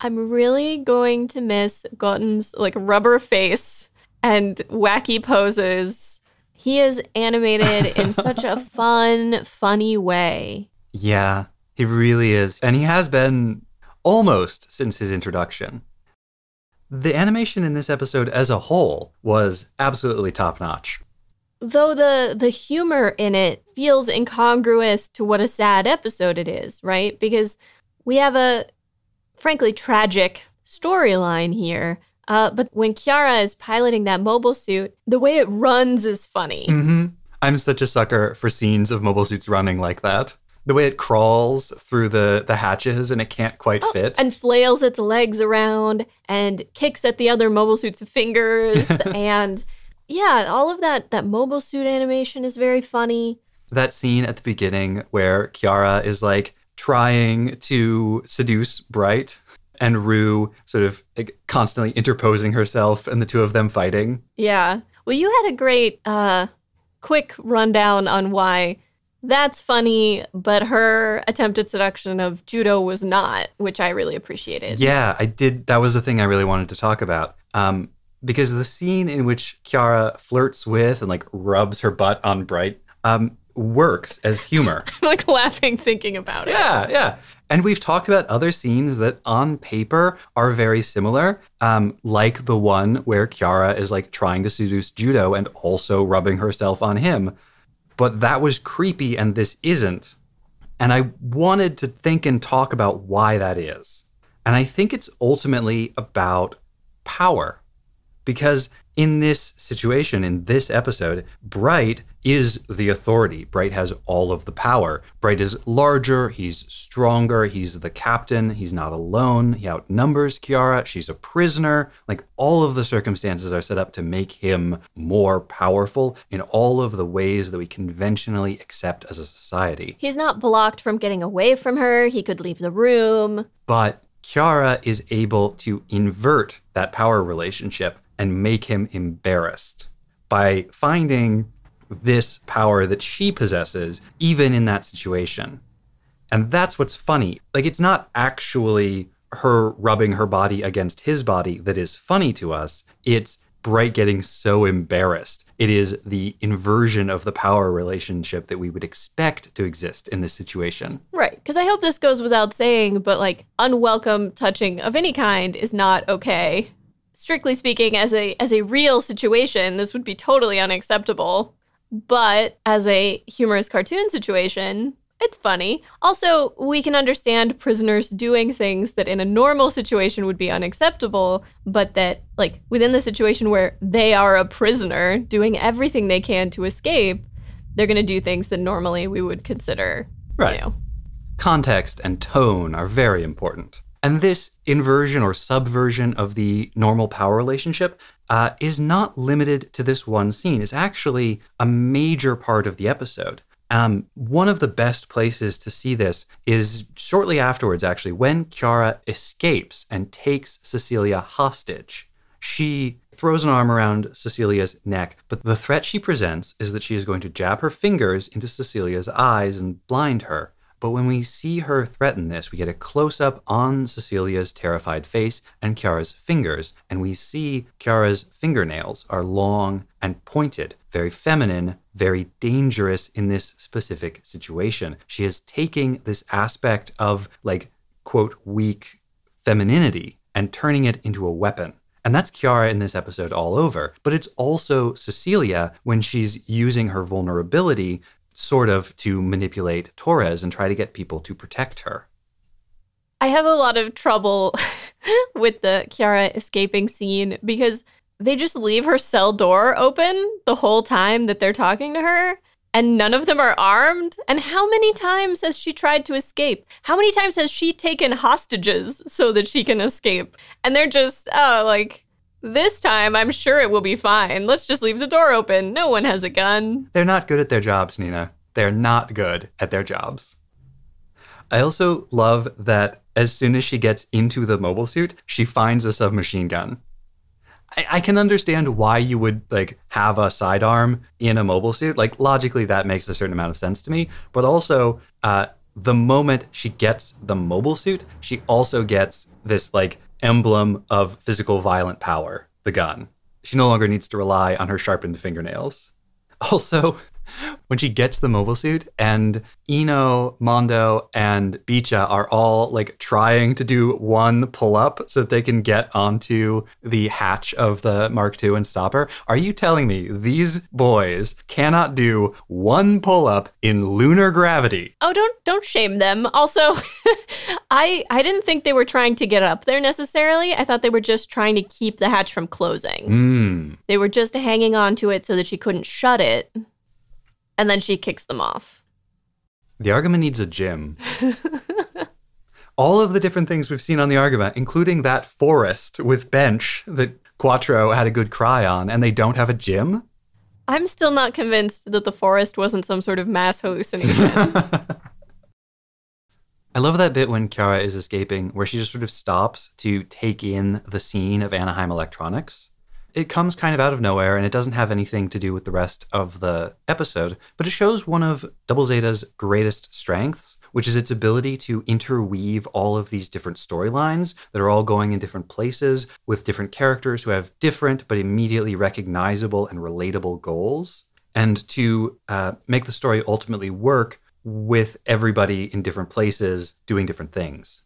I'm really going to miss Gotten's like rubber face and wacky poses. He is animated in such a fun, funny way. Yeah, he really is. And he has been almost since his introduction. The animation in this episode as a whole was absolutely top notch. Though the the humor in it feels incongruous to what a sad episode it is, right? Because we have a frankly tragic storyline here. Uh, but when Kiara is piloting that mobile suit, the way it runs is funny. Mm-hmm. I'm such a sucker for scenes of mobile suits running like that. The way it crawls through the, the hatches and it can't quite Oh, fit. and flails its legs around and kicks at the other mobile suit's fingers and yeah all of that that mobile suit animation is very funny that scene at the beginning where Kiara is like trying to seduce Bright and Roux sort of like, constantly interposing herself and the two of them fighting. yeah well you had a great uh quick rundown on why that's funny but her attempted seduction of Judau was not which i really appreciated Yeah, I did. That was the thing I really wanted to talk about. Um, because the scene in which Kiara flirts with and like rubs her butt on Bright um, works as humor. i'm like laughing thinking about it Yeah, yeah. And we've talked about other scenes that on paper are very similar, um, like the one where Kiara is like trying to seduce Judau and also rubbing herself on him. But that was creepy and this isn't. And I wanted to think and talk about why that is. And I think it's ultimately about power. Because in this situation, in this episode, Bright is the authority. Bright has all of the power. Bright is larger, he's stronger, he's the captain, he's not alone, he outnumbers Kiara, she's a prisoner. Like all of the circumstances are set up to make him more powerful in all of the ways that we conventionally accept as a society. he's not blocked from getting away from her he could leave the room But Kiara is able to invert that power relationship and make him embarrassed by finding this power that she possesses, even in that situation. And that's what's funny. Like, it's not actually her rubbing her body against his body that is funny to us. It's Bright getting so embarrassed. It is the inversion of the power relationship that we would expect to exist in this situation. Right. Because I hope this goes without saying, but like unwelcome touching of any kind is not okay. Strictly speaking, as a as a real situation, this would be totally unacceptable. But as a humorous cartoon situation, it's funny. Also, we can understand prisoners doing things that in a normal situation would be unacceptable, but that, like, within the situation where they are a prisoner doing everything they can to escape, they're going to do things that normally we would consider, Right. you know, context and tone are very important. And this inversion or subversion of the normal power relationship uh, is not limited to this one scene. It's actually a major part of the episode. Um, one of the best places to see this is shortly afterwards, actually, when Kiara escapes and takes Cecilia hostage. She throws an arm around Cecilia's neck, but the threat she presents is that she is going to jab her fingers into Cecilia's eyes and blind her. But when we see her threaten this, we get a close up on Cecilia's terrified face and Kiara's fingers, and we see Kiara's fingernails are long and pointed, very feminine, very dangerous in this specific situation. She is taking this aspect of, like, quote, weak femininity and turning it into a weapon. And that's Kiara in this episode all over. But it's also Cecilia when she's using her vulnerability sort of to manipulate Torres and try to get people to protect her. I have a lot of trouble with the Kiara escaping scene because they just leave her cell door open the whole time that they're talking to her. And none of them are armed. And how many times has she tried to escape? How many times has she taken hostages so that she can escape? And they're just, oh, like, this time I'm sure it will be fine. Let's just leave the door open. No one has a gun. They're not good at their jobs, Nina. They're not good at their jobs. I also love that as soon as she gets into the mobile suit, she finds a submachine gun. I, I can understand why you would like have a sidearm in a mobile suit. Like logically, that makes a certain amount of sense to me. But also, uh, the moment she gets the mobile suit, she also gets this like emblem of physical violent power, the gun. She no longer needs to rely on her sharpened fingernails. Also, when she gets the mobile suit and Ino, Mondo, and Beecha are all like trying to do one pull up so that they can get onto the hatch of the Mark II and stop her. Are you telling me these boys cannot do one pull up in lunar gravity? Oh, don't don't shame them. Also, I I didn't think they were trying to get up there necessarily. I thought they were just trying to keep the hatch from closing. Hmm. They were just hanging on to it so that she couldn't shut it. And then she kicks them off. The Argama needs a gym. All of the different things we've seen on the Argama, including that forest with bench that Quattro had a good cry on, and they don't have a gym? I'm still not convinced that the forest wasn't some sort of mass hallucination. I love that bit when Kiara is escaping, where she just sort of stops to take in the scene of Anaheim Electronics. It comes kind of out of nowhere and it doesn't have anything to do with the rest of the episode, but it shows one of Double Zeta's greatest strengths, which is its ability to interweave all of these different storylines that are all going in different places with different characters who have different but immediately recognizable and relatable goals, and to uh, make the story ultimately work with everybody in different places doing different things.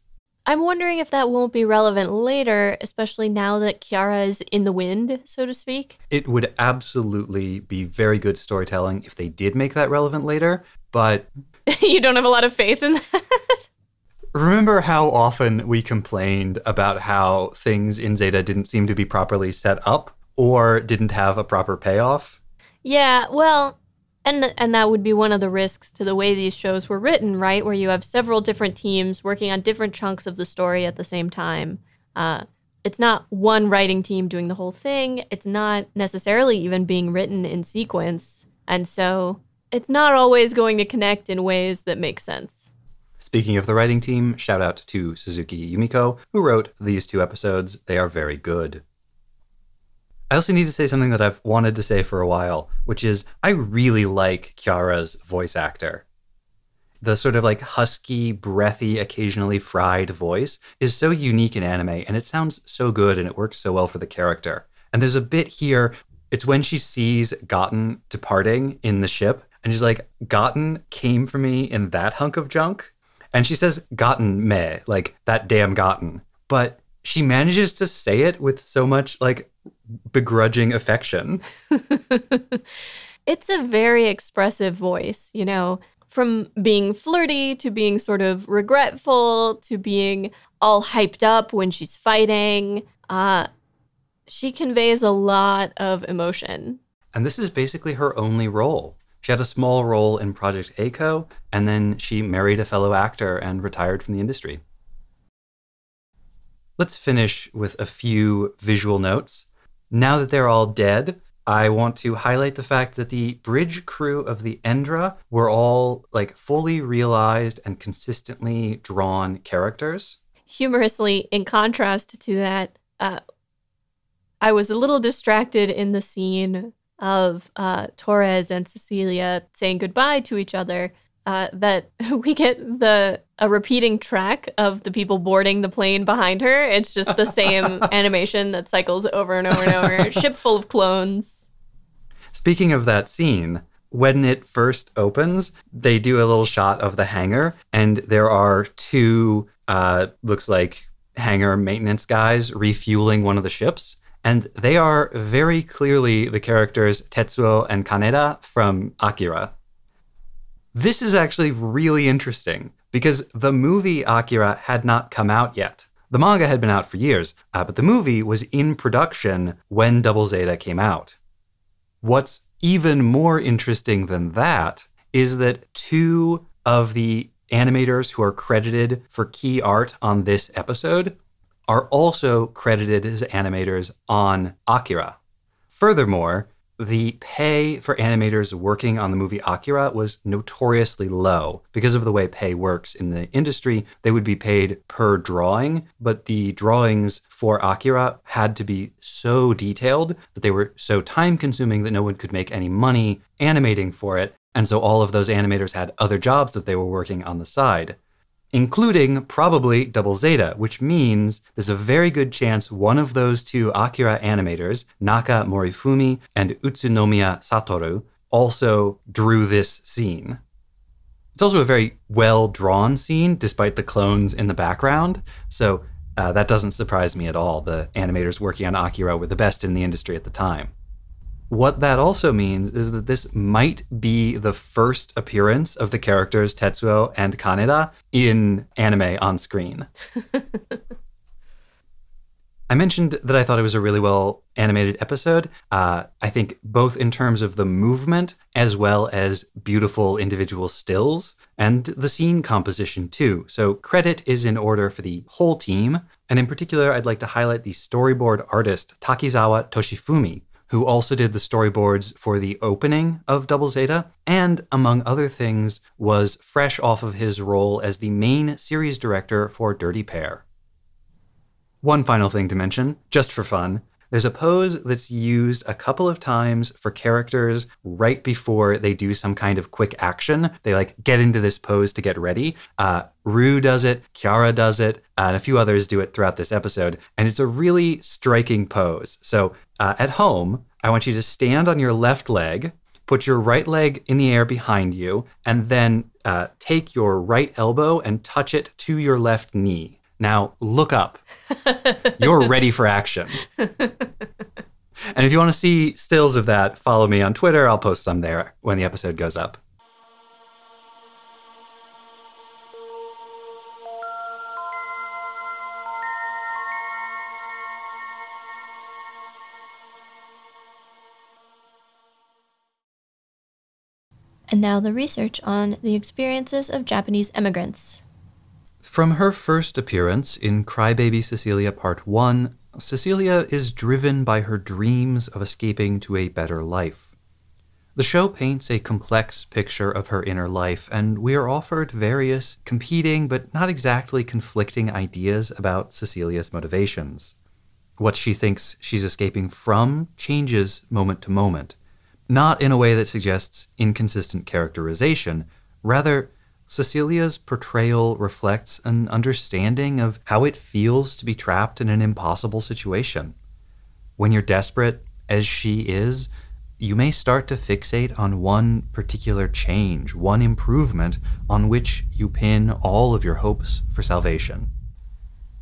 I'm wondering if that won't be relevant later, especially now that Kiara is in the wind, so to speak. It would absolutely be very good storytelling if they did make that relevant later, but you don't have a lot of faith in that? remember how often we complained about how things in Zeta didn't seem to be properly set up or didn't have a proper payoff? Yeah, well, and and that would be one of the risks to the way these shows were written, right? Where you have several different teams working on different chunks of the story at the same time. Uh, it's not one writing team doing the whole thing. It's not necessarily even being written in sequence, and so it's not always going to connect in ways that make sense. Speaking of the writing team, shout out to Suzuki Yumiko, who wrote these two episodes. They are very good. I also need to say something that I've wanted to say for a while, which is I really like Kiara's voice actor. The sort of like husky, breathy, occasionally fried voice is so unique in anime, and it sounds so good and it works so well for the character. And there's a bit here, it's when she sees Gotten departing in the ship, and she's like, Gotten came for me in that hunk of junk. And she says, Gotten me, like that damn Gotten. But she manages to say it with so much like begrudging affection. it's a very expressive voice, you know, from being flirty to being sort of regretful to being all hyped up when she's fighting. Uh, she conveys a lot of emotion. And this is basically her only role. She had a small role in Project A-ko, and then she married a fellow actor and retired from the industry. Let's finish with a few visual notes. Now that they're all dead, I want to highlight the fact that the bridge crew of the Endra were all like fully realized and consistently drawn characters. Humorously, in contrast to that, uh, I was a little distracted in the scene of uh, Torres and Cecilia saying goodbye to each other. Uh, that we get the a repeating track of the people boarding the plane behind her. It's just the same animation that cycles over and over and over. Ship full of clones. Speaking of that scene, when it first opens, they do a little shot of the hangar, and there are two, uh, looks like hangar maintenance guys refueling one of the ships. And they are very clearly the characters Tetsuo and Kaneda from Akira. This is actually really interesting because the movie Akira had not come out yet. The manga had been out for years, uh, but the movie was in production when Double Zeta came out. What's even more interesting than that is that two of the animators who are credited for key art on this episode are also credited as animators on Akira. Furthermore, the pay for animators working on the movie Akira was notoriously low. Because of the way pay works in the industry, they would be paid per drawing, but the drawings for Akira had to be so detailed that they were so time consuming that no one could make any money animating for it. And so all of those animators had other jobs that they were working on the side including probably Double Zeta, which means there's a very good chance one of those two Akira animators, Naka Morifumi and Utsunomiya Satoru, also drew this scene. It's also a very well drawn scene, despite the clones in the background. So uh, that doesn't surprise me at all. The animators working on Akira were the best in the industry at the time. What that also means is that this might be the first appearance of the characters Tetsuo and Kaneda in anime on screen. I mentioned that I thought it was a really well animated episode. Uh, I think both in terms of the movement as well as beautiful individual stills and the scene composition too. So credit is in order for the whole team. And in particular, I'd like to highlight the storyboard artist Takizawa Toshifumi, who also did the storyboards for the opening of Double Zeta, and among other things, was fresh off of his role as the main series director for Dirty Pair. One final thing to mention, just for fun. There's a pose that's used a couple of times for characters right before they do some kind of quick action. They like get into this pose to get ready. Uh, Roux does it, Kiara does it, and a few others do it throughout this episode. And it's a really striking pose. So uh, at home, I want you to stand on your left leg, put your right leg in the air behind you, and then uh, take your right elbow and touch it to your left knee. Now look up. You're ready for action. And if you want to see stills of that, follow me on Twitter. I'll post some there when the episode goes up. And now the research on the experiences of Japanese immigrants. From her first appearance in Crybaby Cecilia Part 1, Cecilia is driven by her dreams of escaping to a better life. The show paints a complex picture of her inner life, and we are offered various competing but not exactly conflicting ideas about Cecilia's motivations. What she thinks she's escaping from changes moment to moment, not in a way that suggests inconsistent characterization, rather, Cecilia's portrayal reflects an understanding of how it feels to be trapped in an impossible situation. When you're desperate, as she is, you may start to fixate on one particular change, one improvement on which you pin all of your hopes for salvation.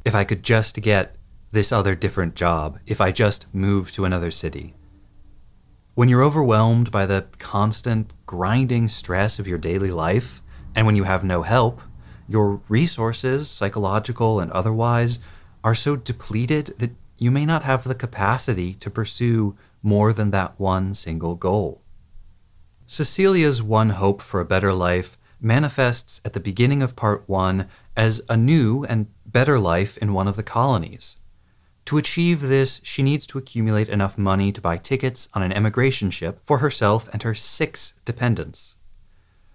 If I could just get this other different job, if I just move to another city. When you're overwhelmed by the constant grinding stress of your daily life, and when you have no help, your resources, psychological and otherwise, are so depleted that you may not have the capacity to pursue more than that one single goal. Cecilia's one hope for a better life manifests at the beginning of part one as a new and better life in one of the colonies. To achieve this, she needs to accumulate enough money to buy tickets on an emigration ship for herself and her six dependents.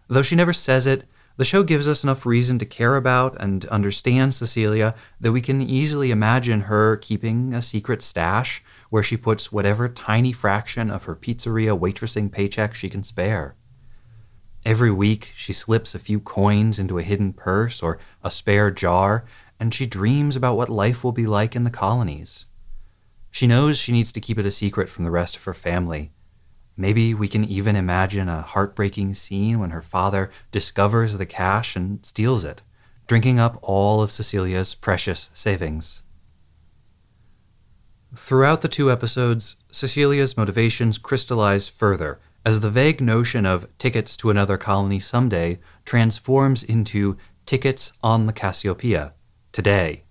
Though she never says it, the show gives us enough reason to care about and understand Cecilia that we can easily imagine her keeping a secret stash where she puts whatever tiny fraction of her pizzeria waitressing paycheck she can spare. Every week, she slips a few coins into a hidden purse or a spare jar, and she dreams about what life will be like in the colonies. She knows she needs to keep it a secret from the rest of her family. Maybe we can even imagine a heartbreaking scene when her father discovers the cash and steals it, drinking up all of Cecilia's precious savings. Throughout the two episodes, Cecilia's motivations crystallize further as the vague notion of tickets to another colony someday transforms into tickets on the Cassiopeia today.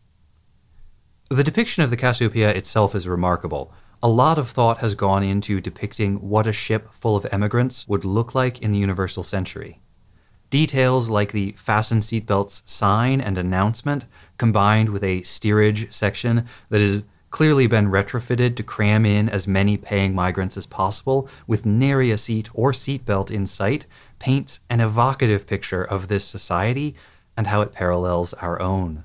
The depiction of the Cassiopeia itself is remarkable. A lot of thought has gone into depicting what a ship full of emigrants would look like in the universal century. Details like the fasten seatbelts sign and announcement, combined with a steerage section that has clearly been retrofitted to cram in as many paying migrants as possible with nary a seat or seatbelt in sight, paints an evocative picture of this society and how it parallels our own.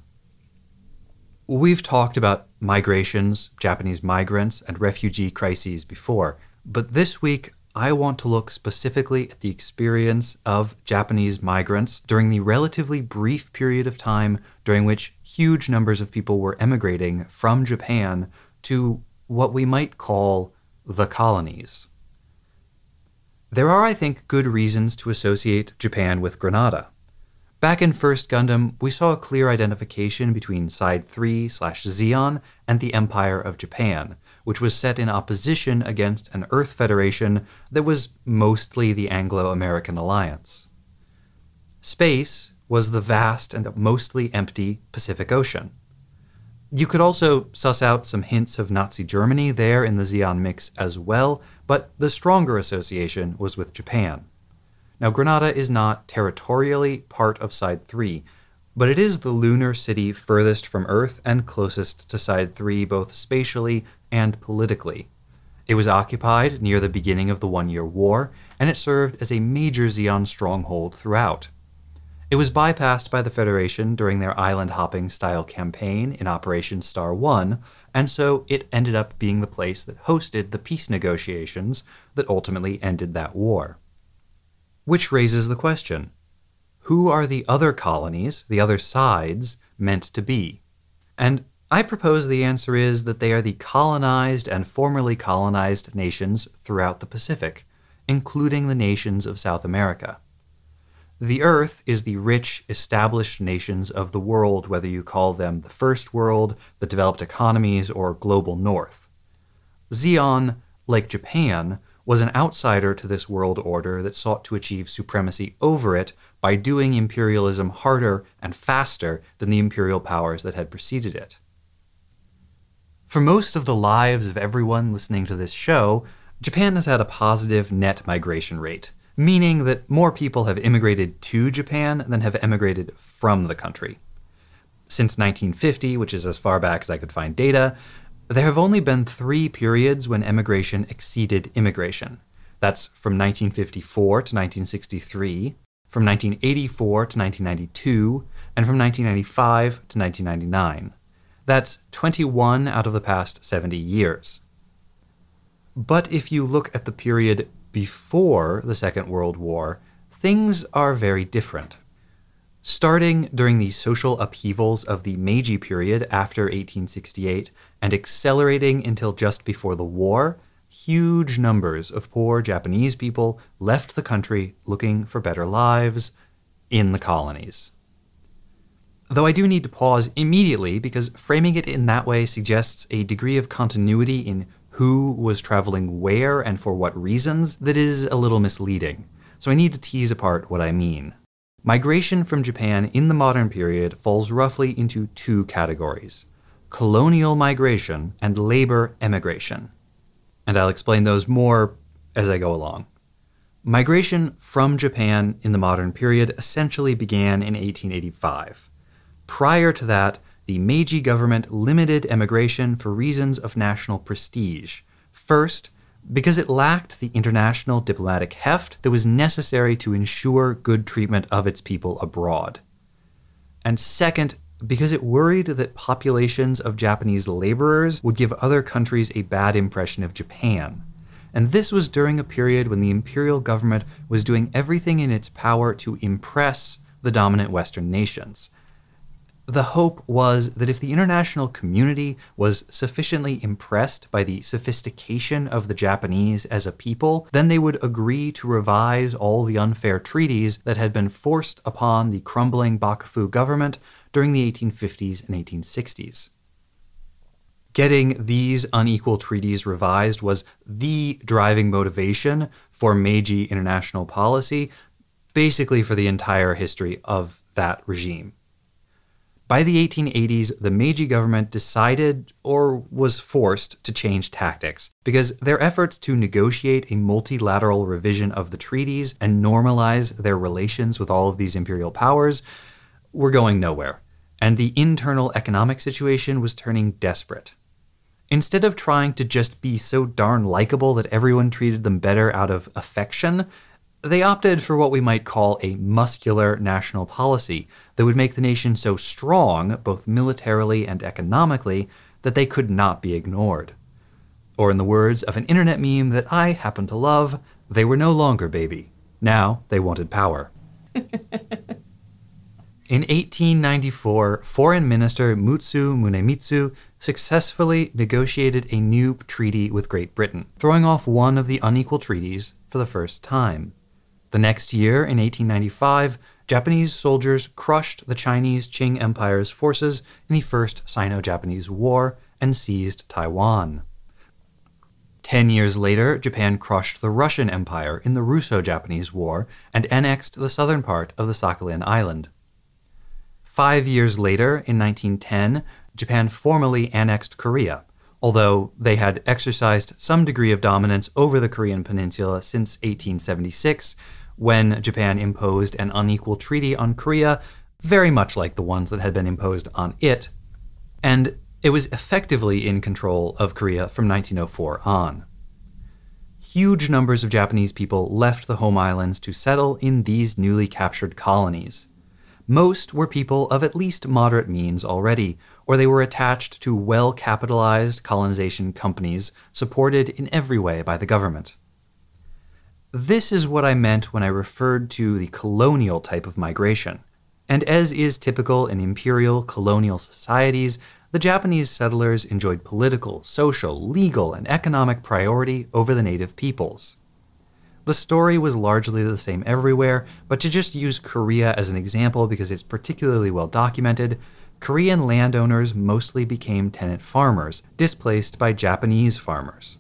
We've talked about migrations, Japanese migrants, and refugee crises before, but this week I want to look specifically at the experience of Japanese migrants during the relatively brief period of time during which huge numbers of people were emigrating from Japan to what we might call the colonies. There are, I think, good reasons to associate Japan with Granada. Back in First Gundam, we saw a clear identification between Side 3 slash Zeon and the Empire of Japan, which was set in opposition against an Earth Federation that was mostly the Anglo American alliance. Space was the vast and mostly empty Pacific Ocean. You could also suss out some hints of Nazi Germany there in the Zeon mix as well, but the stronger association was with Japan. Now, Granada is not territorially part of Side 3, but it is the lunar city furthest from Earth and closest to Side 3 both spatially and politically. It was occupied near the beginning of the One Year War, and it served as a major Zeon stronghold throughout. It was bypassed by the Federation during their island hopping style campaign in Operation Star One, and so it ended up being the place that hosted the peace negotiations that ultimately ended that war. Which raises the question who are the other colonies, the other sides, meant to be? And I propose the answer is that they are the colonized and formerly colonized nations throughout the Pacific, including the nations of South America. The Earth is the rich, established nations of the world, whether you call them the First World, the developed economies, or Global North. Zeon, like Japan, was an outsider to this world order that sought to achieve supremacy over it by doing imperialism harder and faster than the imperial powers that had preceded it. For most of the lives of everyone listening to this show, Japan has had a positive net migration rate, meaning that more people have immigrated to Japan than have emigrated from the country. Since 1950, which is as far back as I could find data, there have only been three periods when emigration exceeded immigration. That's from 1954 to 1963, from 1984 to 1992, and from 1995 to 1999. That's 21 out of the past 70 years. But if you look at the period before the Second World War, things are very different. Starting during the social upheavals of the Meiji period after 1868 and accelerating until just before the war, huge numbers of poor Japanese people left the country looking for better lives in the colonies. Though I do need to pause immediately because framing it in that way suggests a degree of continuity in who was traveling where and for what reasons that is a little misleading. So I need to tease apart what I mean. Migration from Japan in the modern period falls roughly into two categories colonial migration and labor emigration. And I'll explain those more as I go along. Migration from Japan in the modern period essentially began in 1885. Prior to that, the Meiji government limited emigration for reasons of national prestige. First, because it lacked the international diplomatic heft that was necessary to ensure good treatment of its people abroad. And second, because it worried that populations of Japanese laborers would give other countries a bad impression of Japan. And this was during a period when the imperial government was doing everything in its power to impress the dominant Western nations. The hope was that if the international community was sufficiently impressed by the sophistication of the Japanese as a people, then they would agree to revise all the unfair treaties that had been forced upon the crumbling Bakufu government during the 1850s and 1860s. Getting these unequal treaties revised was the driving motivation for Meiji international policy, basically for the entire history of that regime. By the 1880s, the Meiji government decided or was forced to change tactics because their efforts to negotiate a multilateral revision of the treaties and normalize their relations with all of these imperial powers were going nowhere, and the internal economic situation was turning desperate. Instead of trying to just be so darn likable that everyone treated them better out of affection, they opted for what we might call a muscular national policy that would make the nation so strong, both militarily and economically, that they could not be ignored. Or, in the words of an internet meme that I happen to love, they were no longer baby. Now they wanted power. In 1894, Foreign Minister Mutsu Munemitsu successfully negotiated a new treaty with Great Britain, throwing off one of the unequal treaties for the first time. The next year, in 1895, Japanese soldiers crushed the Chinese Qing Empire's forces in the First Sino Japanese War and seized Taiwan. Ten years later, Japan crushed the Russian Empire in the Russo Japanese War and annexed the southern part of the Sakhalin Island. Five years later, in 1910, Japan formally annexed Korea, although they had exercised some degree of dominance over the Korean peninsula since 1876, when Japan imposed an unequal treaty on Korea, very much like the ones that had been imposed on it, and it was effectively in control of Korea from 1904 on. Huge numbers of Japanese people left the home islands to settle in these newly captured colonies. Most were people of at least moderate means already, or they were attached to well capitalized colonization companies supported in every way by the government. This is what I meant when I referred to the colonial type of migration. And as is typical in imperial colonial societies, the Japanese settlers enjoyed political, social, legal, and economic priority over the native peoples. The story was largely the same everywhere, but to just use Korea as an example because it's particularly well documented, Korean landowners mostly became tenant farmers, displaced by Japanese farmers.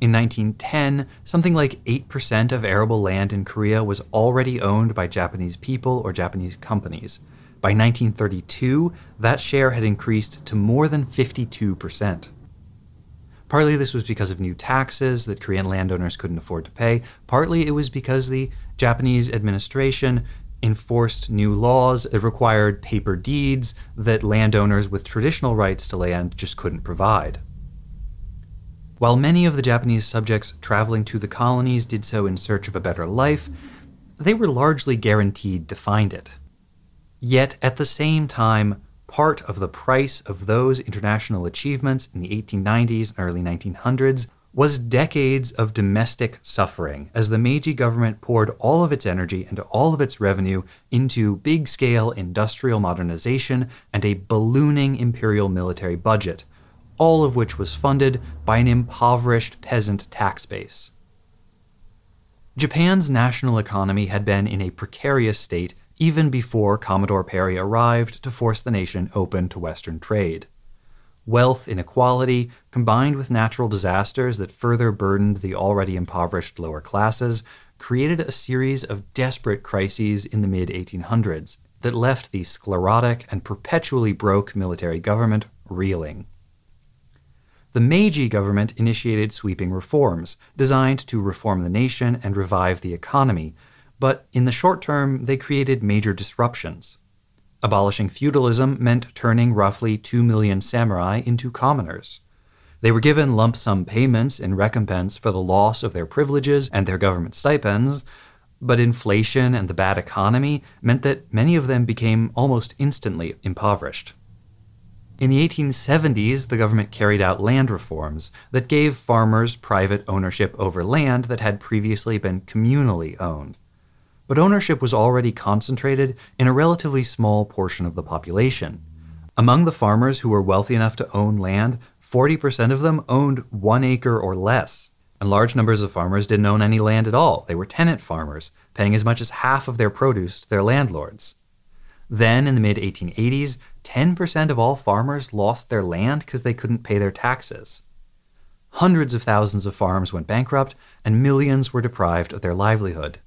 In 1910, something like 8% of arable land in Korea was already owned by Japanese people or Japanese companies. By 1932, that share had increased to more than 52%. Partly this was because of new taxes that Korean landowners couldn't afford to pay. Partly it was because the Japanese administration enforced new laws that required paper deeds that landowners with traditional rights to land just couldn't provide. While many of the Japanese subjects traveling to the colonies did so in search of a better life, they were largely guaranteed to find it. Yet at the same time, part of the price of those international achievements in the 1890s and early 1900s was decades of domestic suffering as the Meiji government poured all of its energy and all of its revenue into big scale industrial modernization and a ballooning imperial military budget, all of which was funded by an impoverished peasant tax base. Japan's national economy had been in a precarious state even before Commodore Perry arrived to force the nation open to Western trade. Wealth inequality, combined with natural disasters that further burdened the already impoverished lower classes, created a series of desperate crises in the mid 1800s that left the sclerotic and perpetually broke military government reeling. The Meiji government initiated sweeping reforms designed to reform the nation and revive the economy, but in the short term, they created major disruptions. Abolishing feudalism meant turning roughly 2 million samurai into commoners. They were given lump sum payments in recompense for the loss of their privileges and their government stipends, but inflation and the bad economy meant that many of them became almost instantly impoverished. In the 1870s, the government carried out land reforms that gave farmers private ownership over land that had previously been communally owned but ownership was already concentrated in a relatively small portion of the population. Among the farmers who were wealthy enough to own land, 40% of them owned one acre or less. And large numbers of farmers didn't own any land at all. They were tenant farmers, paying as much as half of their produce to their landlords. Then, in the mid 1880s, 10% of all farmers lost their land because they couldn't pay their taxes. Hundreds of thousands of farms went bankrupt, and millions were deprived of their livelihood.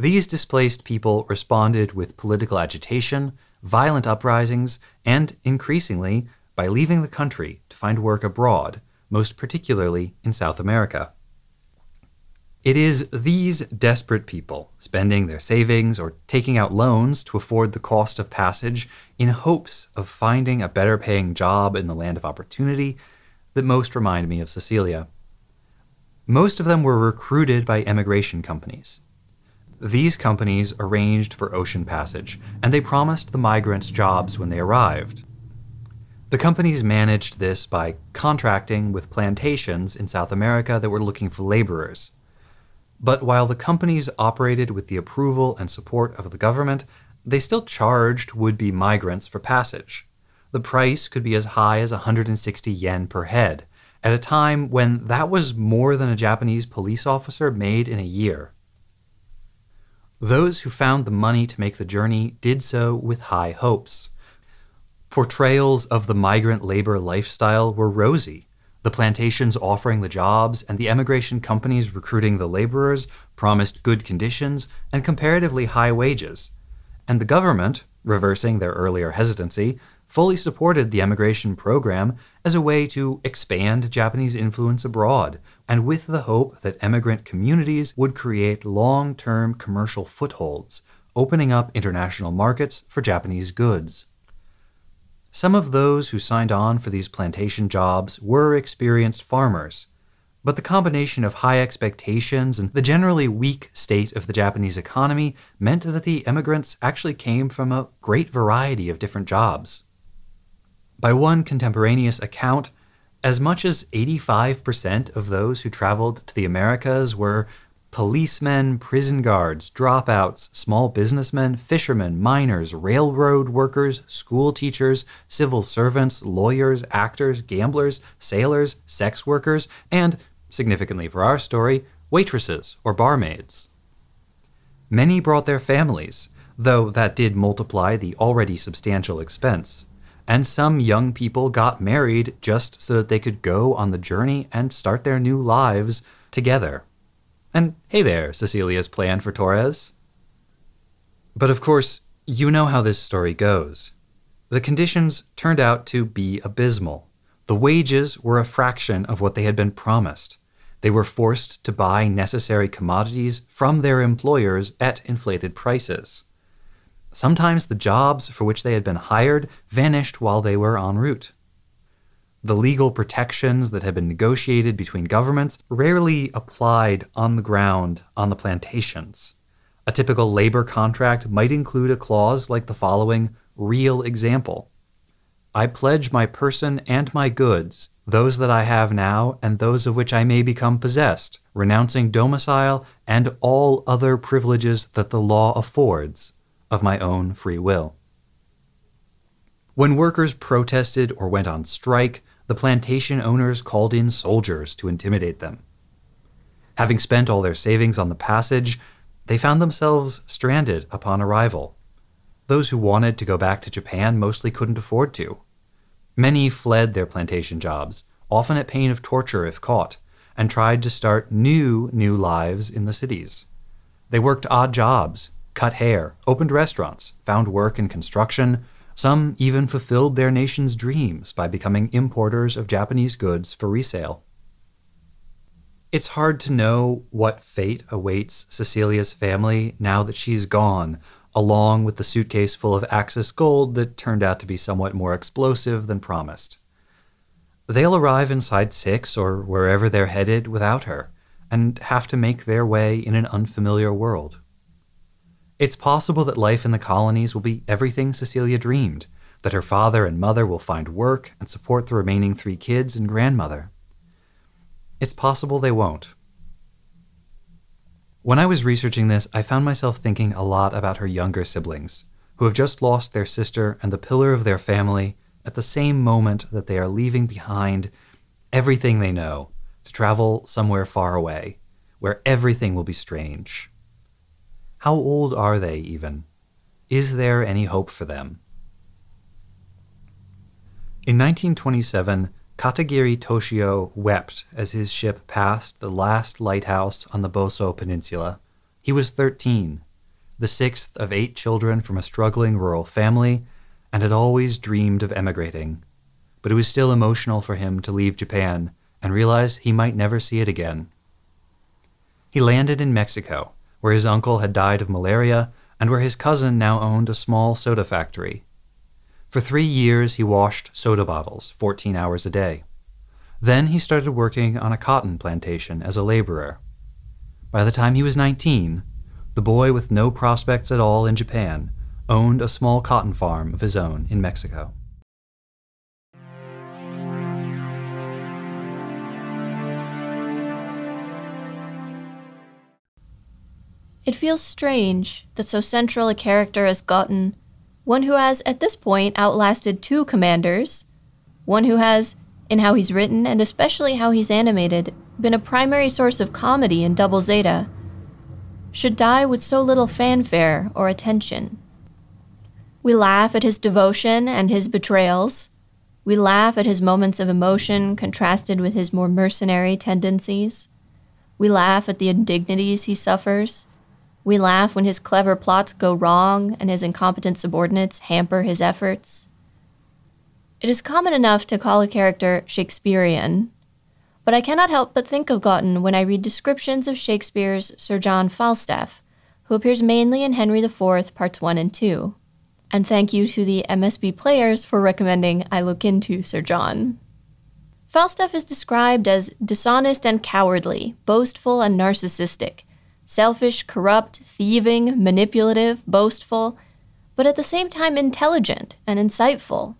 These displaced people responded with political agitation, violent uprisings, and increasingly by leaving the country to find work abroad, most particularly in South America. It is these desperate people, spending their savings or taking out loans to afford the cost of passage in hopes of finding a better paying job in the land of opportunity, that most remind me of Cecilia. Most of them were recruited by emigration companies. These companies arranged for ocean passage, and they promised the migrants jobs when they arrived. The companies managed this by contracting with plantations in South America that were looking for laborers. But while the companies operated with the approval and support of the government, they still charged would be migrants for passage. The price could be as high as 160 yen per head, at a time when that was more than a Japanese police officer made in a year. Those who found the money to make the journey did so with high hopes. Portrayals of the migrant labor lifestyle were rosy. The plantations offering the jobs and the emigration companies recruiting the laborers promised good conditions and comparatively high wages. And the government, reversing their earlier hesitancy, fully supported the emigration program as a way to expand Japanese influence abroad, and with the hope that emigrant communities would create long term commercial footholds, opening up international markets for Japanese goods. Some of those who signed on for these plantation jobs were experienced farmers, but the combination of high expectations and the generally weak state of the Japanese economy meant that the immigrants actually came from a great variety of different jobs. By one contemporaneous account, as much as 85% of those who traveled to the Americas were policemen, prison guards, dropouts, small businessmen, fishermen, miners, railroad workers, school teachers, civil servants, lawyers, actors, gamblers, sailors, sex workers, and, significantly for our story, waitresses or barmaids. Many brought their families, though that did multiply the already substantial expense and some young people got married just so that they could go on the journey and start their new lives together. And hey there, Cecilia's plan for Torres. But of course, you know how this story goes. The conditions turned out to be abysmal. The wages were a fraction of what they had been promised. They were forced to buy necessary commodities from their employers at inflated prices. Sometimes the jobs for which they had been hired vanished while they were en route. The legal protections that had been negotiated between governments rarely applied on the ground on the plantations. A typical labor contract might include a clause like the following real example I pledge my person and my goods, those that I have now and those of which I may become possessed, renouncing domicile and all other privileges that the law affords of my own free will. When workers protested or went on strike, the plantation owners called in soldiers to intimidate them. Having spent all their savings on the passage, they found themselves stranded upon arrival. Those who wanted to go back to Japan mostly couldn't afford to. Many fled their plantation jobs, often at pain of torture if caught, and tried to start new, new lives in the cities. They worked odd jobs, cut hair, opened restaurants, found work in construction. Some even fulfilled their nation's dreams by becoming importers of Japanese goods for resale. It's hard to know what fate awaits Cecilia's family now that she's gone, along with the suitcase full of Axis gold that turned out to be somewhat more explosive than promised. They'll arrive in Side six or wherever they're headed without her, and have to make their way in an unfamiliar world. It's possible that life in the colonies will be everything Cecilia dreamed, that her father and mother will find work and support the remaining three kids and grandmother. It's possible they won't. When I was researching this, I found myself thinking a lot about her younger siblings, who have just lost their sister and the pillar of their family at the same moment that they are leaving behind everything they know to travel somewhere far away, where everything will be strange. How old are they, even? Is there any hope for them? In 1927, Katagiri Toshio wept as his ship passed the last lighthouse on the Boso Peninsula. He was 13, the sixth of eight children from a struggling rural family, and had always dreamed of emigrating. But it was still emotional for him to leave Japan and realize he might never see it again. He landed in Mexico where his uncle had died of malaria and where his cousin now owned a small soda factory. For three years, he washed soda bottles 14 hours a day. Then he started working on a cotton plantation as a laborer. By the time he was 19, the boy with no prospects at all in Japan owned a small cotton farm of his own in Mexico. It feels strange that so central a character as Gotten, one who has at this point outlasted two commanders, one who has, in how he's written and especially how he's animated, been a primary source of comedy in Double Zeta, should die with so little fanfare or attention. We laugh at his devotion and his betrayals. We laugh at his moments of emotion contrasted with his more mercenary tendencies. We laugh at the indignities he suffers. We laugh when his clever plots go wrong and his incompetent subordinates hamper his efforts. It is common enough to call a character Shakespearean, but I cannot help but think of Gotten when I read descriptions of Shakespeare's Sir John Falstaff, who appears mainly in Henry IV, Parts 1 and 2. And thank you to the MSB players for recommending I look into Sir John. Falstaff is described as dishonest and cowardly, boastful and narcissistic, selfish, corrupt, thieving, manipulative, boastful, but at the same time intelligent and insightful.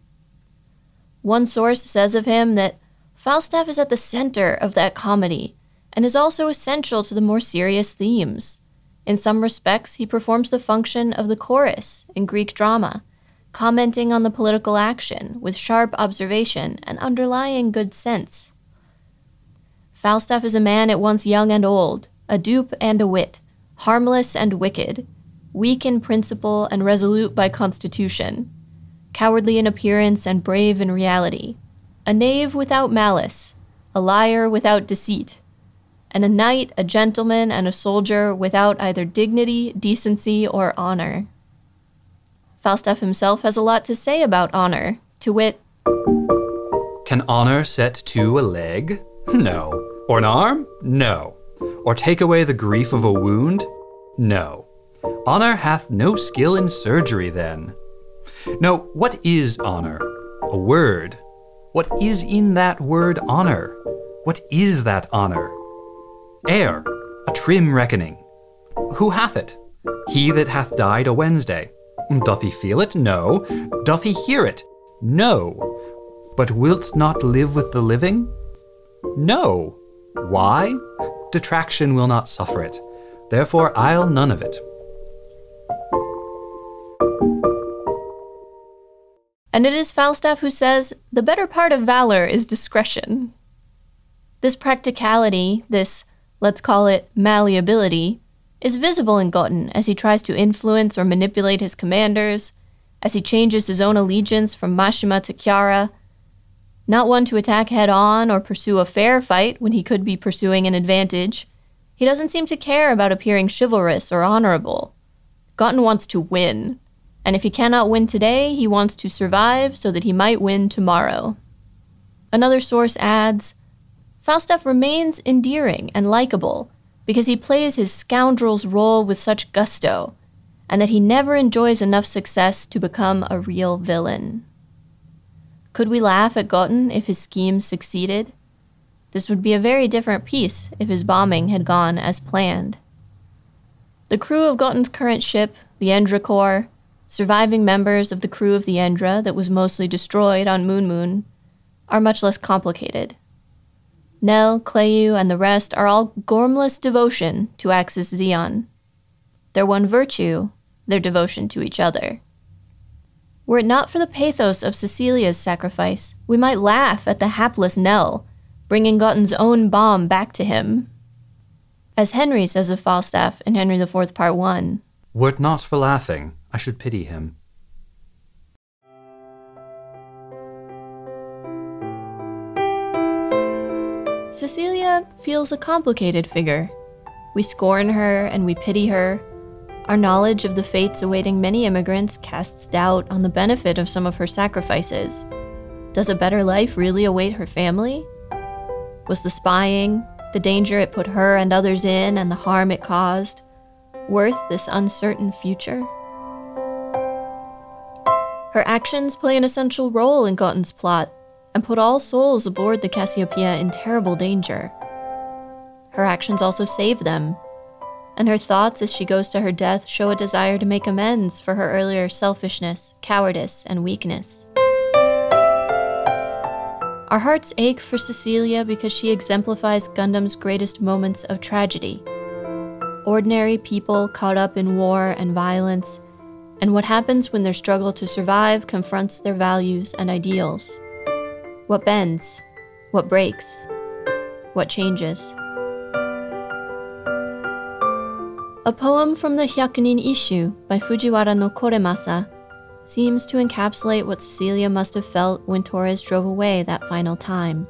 One source says of him that Falstaff is at the center of that comedy and is also essential to the more serious themes. In some respects, he performs the function of the chorus in Greek drama, commenting on the political action with sharp observation and underlying good sense. Falstaff is a man at once young and old, a dupe and a wit, harmless and wicked, weak in principle and resolute by constitution, cowardly in appearance and brave in reality, a knave without malice, a liar without deceit, and a knight, a gentleman, and a soldier without either dignity, decency, or honor. Falstaff himself has a lot to say about honor, to wit, Can honor set to a leg? No. Or an arm? No. Or take away the grief of a wound? No. Honor hath no skill in surgery, then. No, what is honor? A word. What is in that word honor? What is that honor? Air, a trim reckoning. Who hath it? He that hath died a Wednesday. Doth he feel it? No. Doth he hear it? No. But wilt not live with the living? No. Why? Detraction will not suffer it. Therefore I'll none of it. And it is Falstaff who says, the better part of valor is discretion. This practicality, this, let's call it, malleability, is visible in Gotten as he tries to influence or manipulate his commanders, as he changes his own allegiance from Mashymre to Chara, not one to attack head on or pursue a fair fight when he could be pursuing an advantage. He doesn't seem to care about appearing chivalrous or honorable. Gotten wants to win, and if he cannot win today, he wants to survive so that he might win tomorrow. Another source adds Falstaff remains endearing and likable because he plays his scoundrel's role with such gusto, and that he never enjoys enough success to become a real villain. Could we laugh at Gotten if his schemes succeeded? This would be a very different piece if his bombing had gone as planned. The crew of Gotten's current ship, the Endra Corps, surviving members of the crew of the Endra that was mostly destroyed on Moon Moon, are much less complicated. Nell, Cleu, and the rest are all gormless devotion to Axis Zeon. Their one virtue, their devotion to each other. Were it not for the pathos of Cecilia's sacrifice, we might laugh at the hapless Nell, bringing Gotten's own bomb back to him. As Henry says of Falstaff in Henry IV, Part 1, Were it not for laughing, I should pity him. Cecilia feels a complicated figure. We scorn her and we pity her. Our knowledge of the fates awaiting many immigrants casts doubt on the benefit of some of her sacrifices. Does a better life really await her family? Was the spying, the danger it put her and others in, and the harm it caused, worth this uncertain future? Her actions play an essential role in Gotten's plot, and put all souls aboard the Cassiopeia in terrible danger. Her actions also save them, and her thoughts as she goes to her death show a desire to make amends for her earlier selfishness, cowardice, and weakness. Our hearts ache for Cecilia because she exemplifies Gundam's greatest moments of tragedy. Ordinary people caught up in war and violence, and what happens when their struggle to survive confronts their values and ideals. What bends? What breaks? What changes? A poem from the Hyakunin Isshu by Fujiwara no Koremasa seems to encapsulate what Cecilia must have felt when Torres drove away that final time.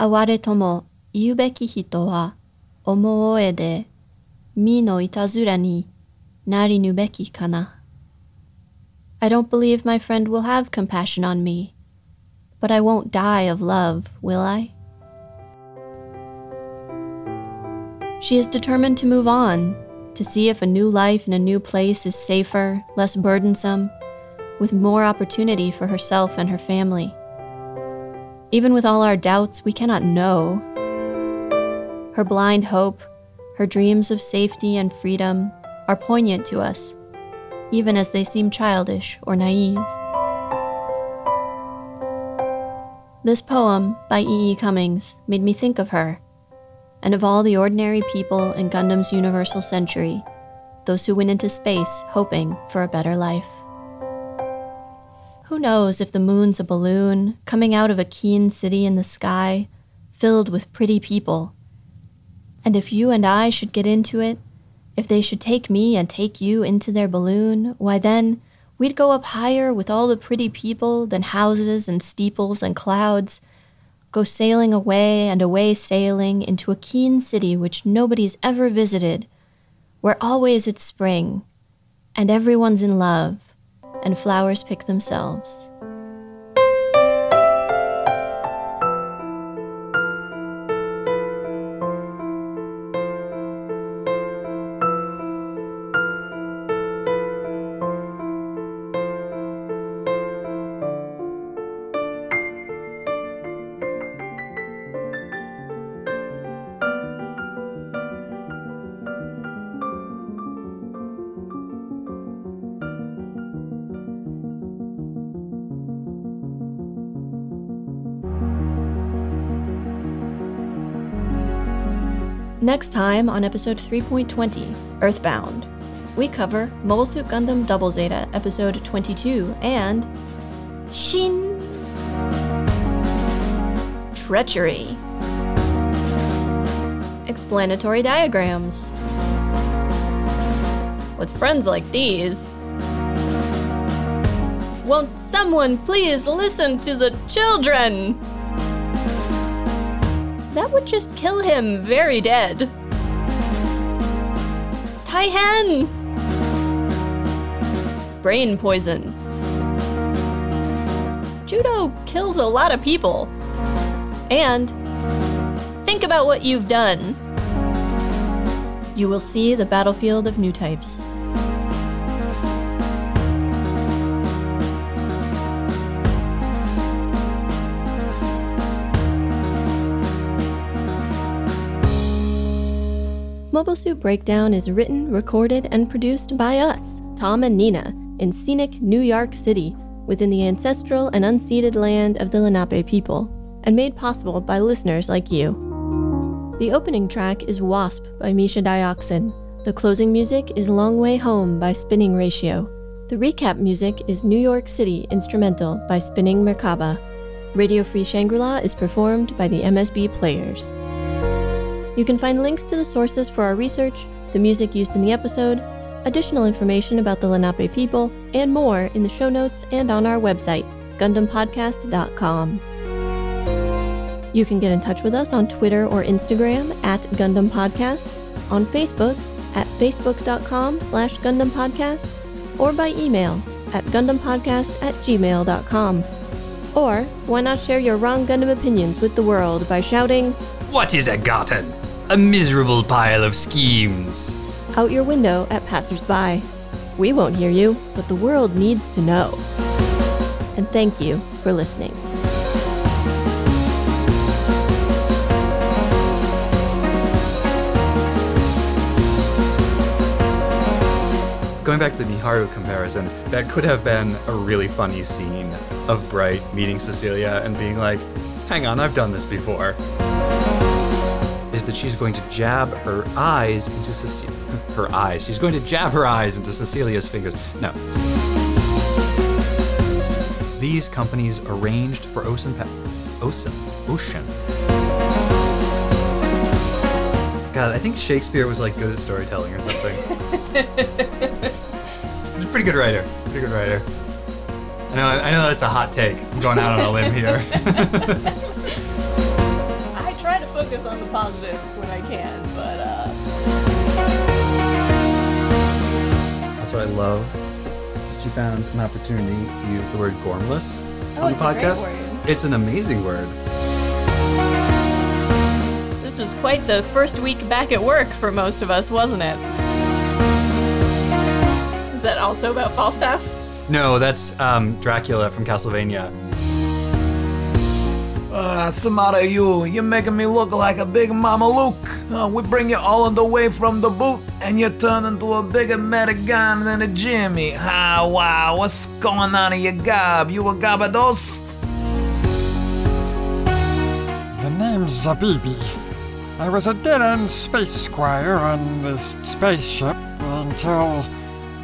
Aware tomo iubeki hito wa omoe de mi no itazura ni narinu kana. I don't believe my friend will have compassion on me, but I won't die of love, will I? She is determined to move on, to see if a new life in a new place is safer, less burdensome, with more opportunity for herself and her family. Even with all our doubts, we cannot know. Her blind hope, her dreams of safety and freedom are poignant to us, even as they seem childish or naive. This poem by E. E. Cummings made me think of her and of all the ordinary people in Gundam's universal century, those who went into space hoping for a better life. Who knows if the moon's a balloon coming out of a keen city in the sky, filled with pretty people? And if you and I should get into it, if they should take me and take you into their balloon, why then we'd go up higher with all the pretty people than houses and steeples and clouds go sailing away and away sailing into a keen city which nobody's ever visited, where always it's spring, and everyone's in love, and flowers pick themselves. Next time on episode 3.20, Earthbound, we cover Mobile Suit Gundam Double Zeta, episode 22, and Shin Treachery. Explanatory diagrams. With friends like these, won't someone please listen to the children? Would just kill him very dead. Tai Taihen! Brain poison. Judau kills a lot of people. And think about what you've done. You will see the battlefield of new types. Mobile Suit Breakdown is written, recorded, and produced by us, Tom and Nina, in scenic New York City, within the ancestral and unceded land of the Lenape people, and made possible by listeners like you. The opening track is Wasp by Misha Dioxin. The closing music is Long Way Home by Spinning Ratio. The recap music is New York City Instrumental by Spinning Merkaba. Radio Free Shangri La is performed by the MSB Players. You can find links to the sources for our research, the music used in the episode, additional information about the Lenape people, and more in the show notes and on our website, GundamPodcast.com. You can get in touch with us on Twitter or Instagram at Gundam Podcast, on Facebook at facebook.com slash Gundam Podcast, or by email at GundamPodcast at gmail.com. Or why not share your wrong Gundam opinions with the world by shouting, What is a Gotten? A miserable pile of schemes. out your window at passersby. We won't hear you, but the world needs to know. and thank you for listening. Going back to the Miharu comparison, that could have been a really funny scene of Bright meeting Cecilia and being like, hang on, I've done this before. Is that she's going to jab her eyes into Cecilia. Her eyes. She's going to jab her eyes into Cecilia's fingers. No. These companies arranged for Ocean. Pa- Ocean. Ocean. God, I think Shakespeare was like good at storytelling or something. He's a pretty good writer. Pretty good writer. I know. I know that's a hot take. I'm going out on a limb here. positive when I can, but uh, That's what I love. She found an opportunity to use the word gormless Oh, on it's the a great podcast. word. It's an amazing word. this was quite the first week back at work for most of us, wasn't it? Is that also about Falstaff? No, that's um, Dracula from Castlevania. Uh, Samara, you, you're making me look like a big Mama Luke. Uh, we bring you all on the way from the boot, and you turn into a bigger Metagon than a Jimmy. Ah, wow, what's going on in your gob? You a gabadost? The name's Zabibi. I was a dead-end space squire on this spaceship until,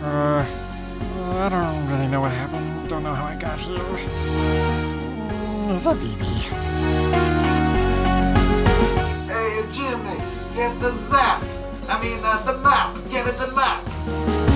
uh, I don't really know what happened. Don't know how I got here. Zabibi. Hey, Jimmy, get the zap. I mean, uh, the map. Get it the map.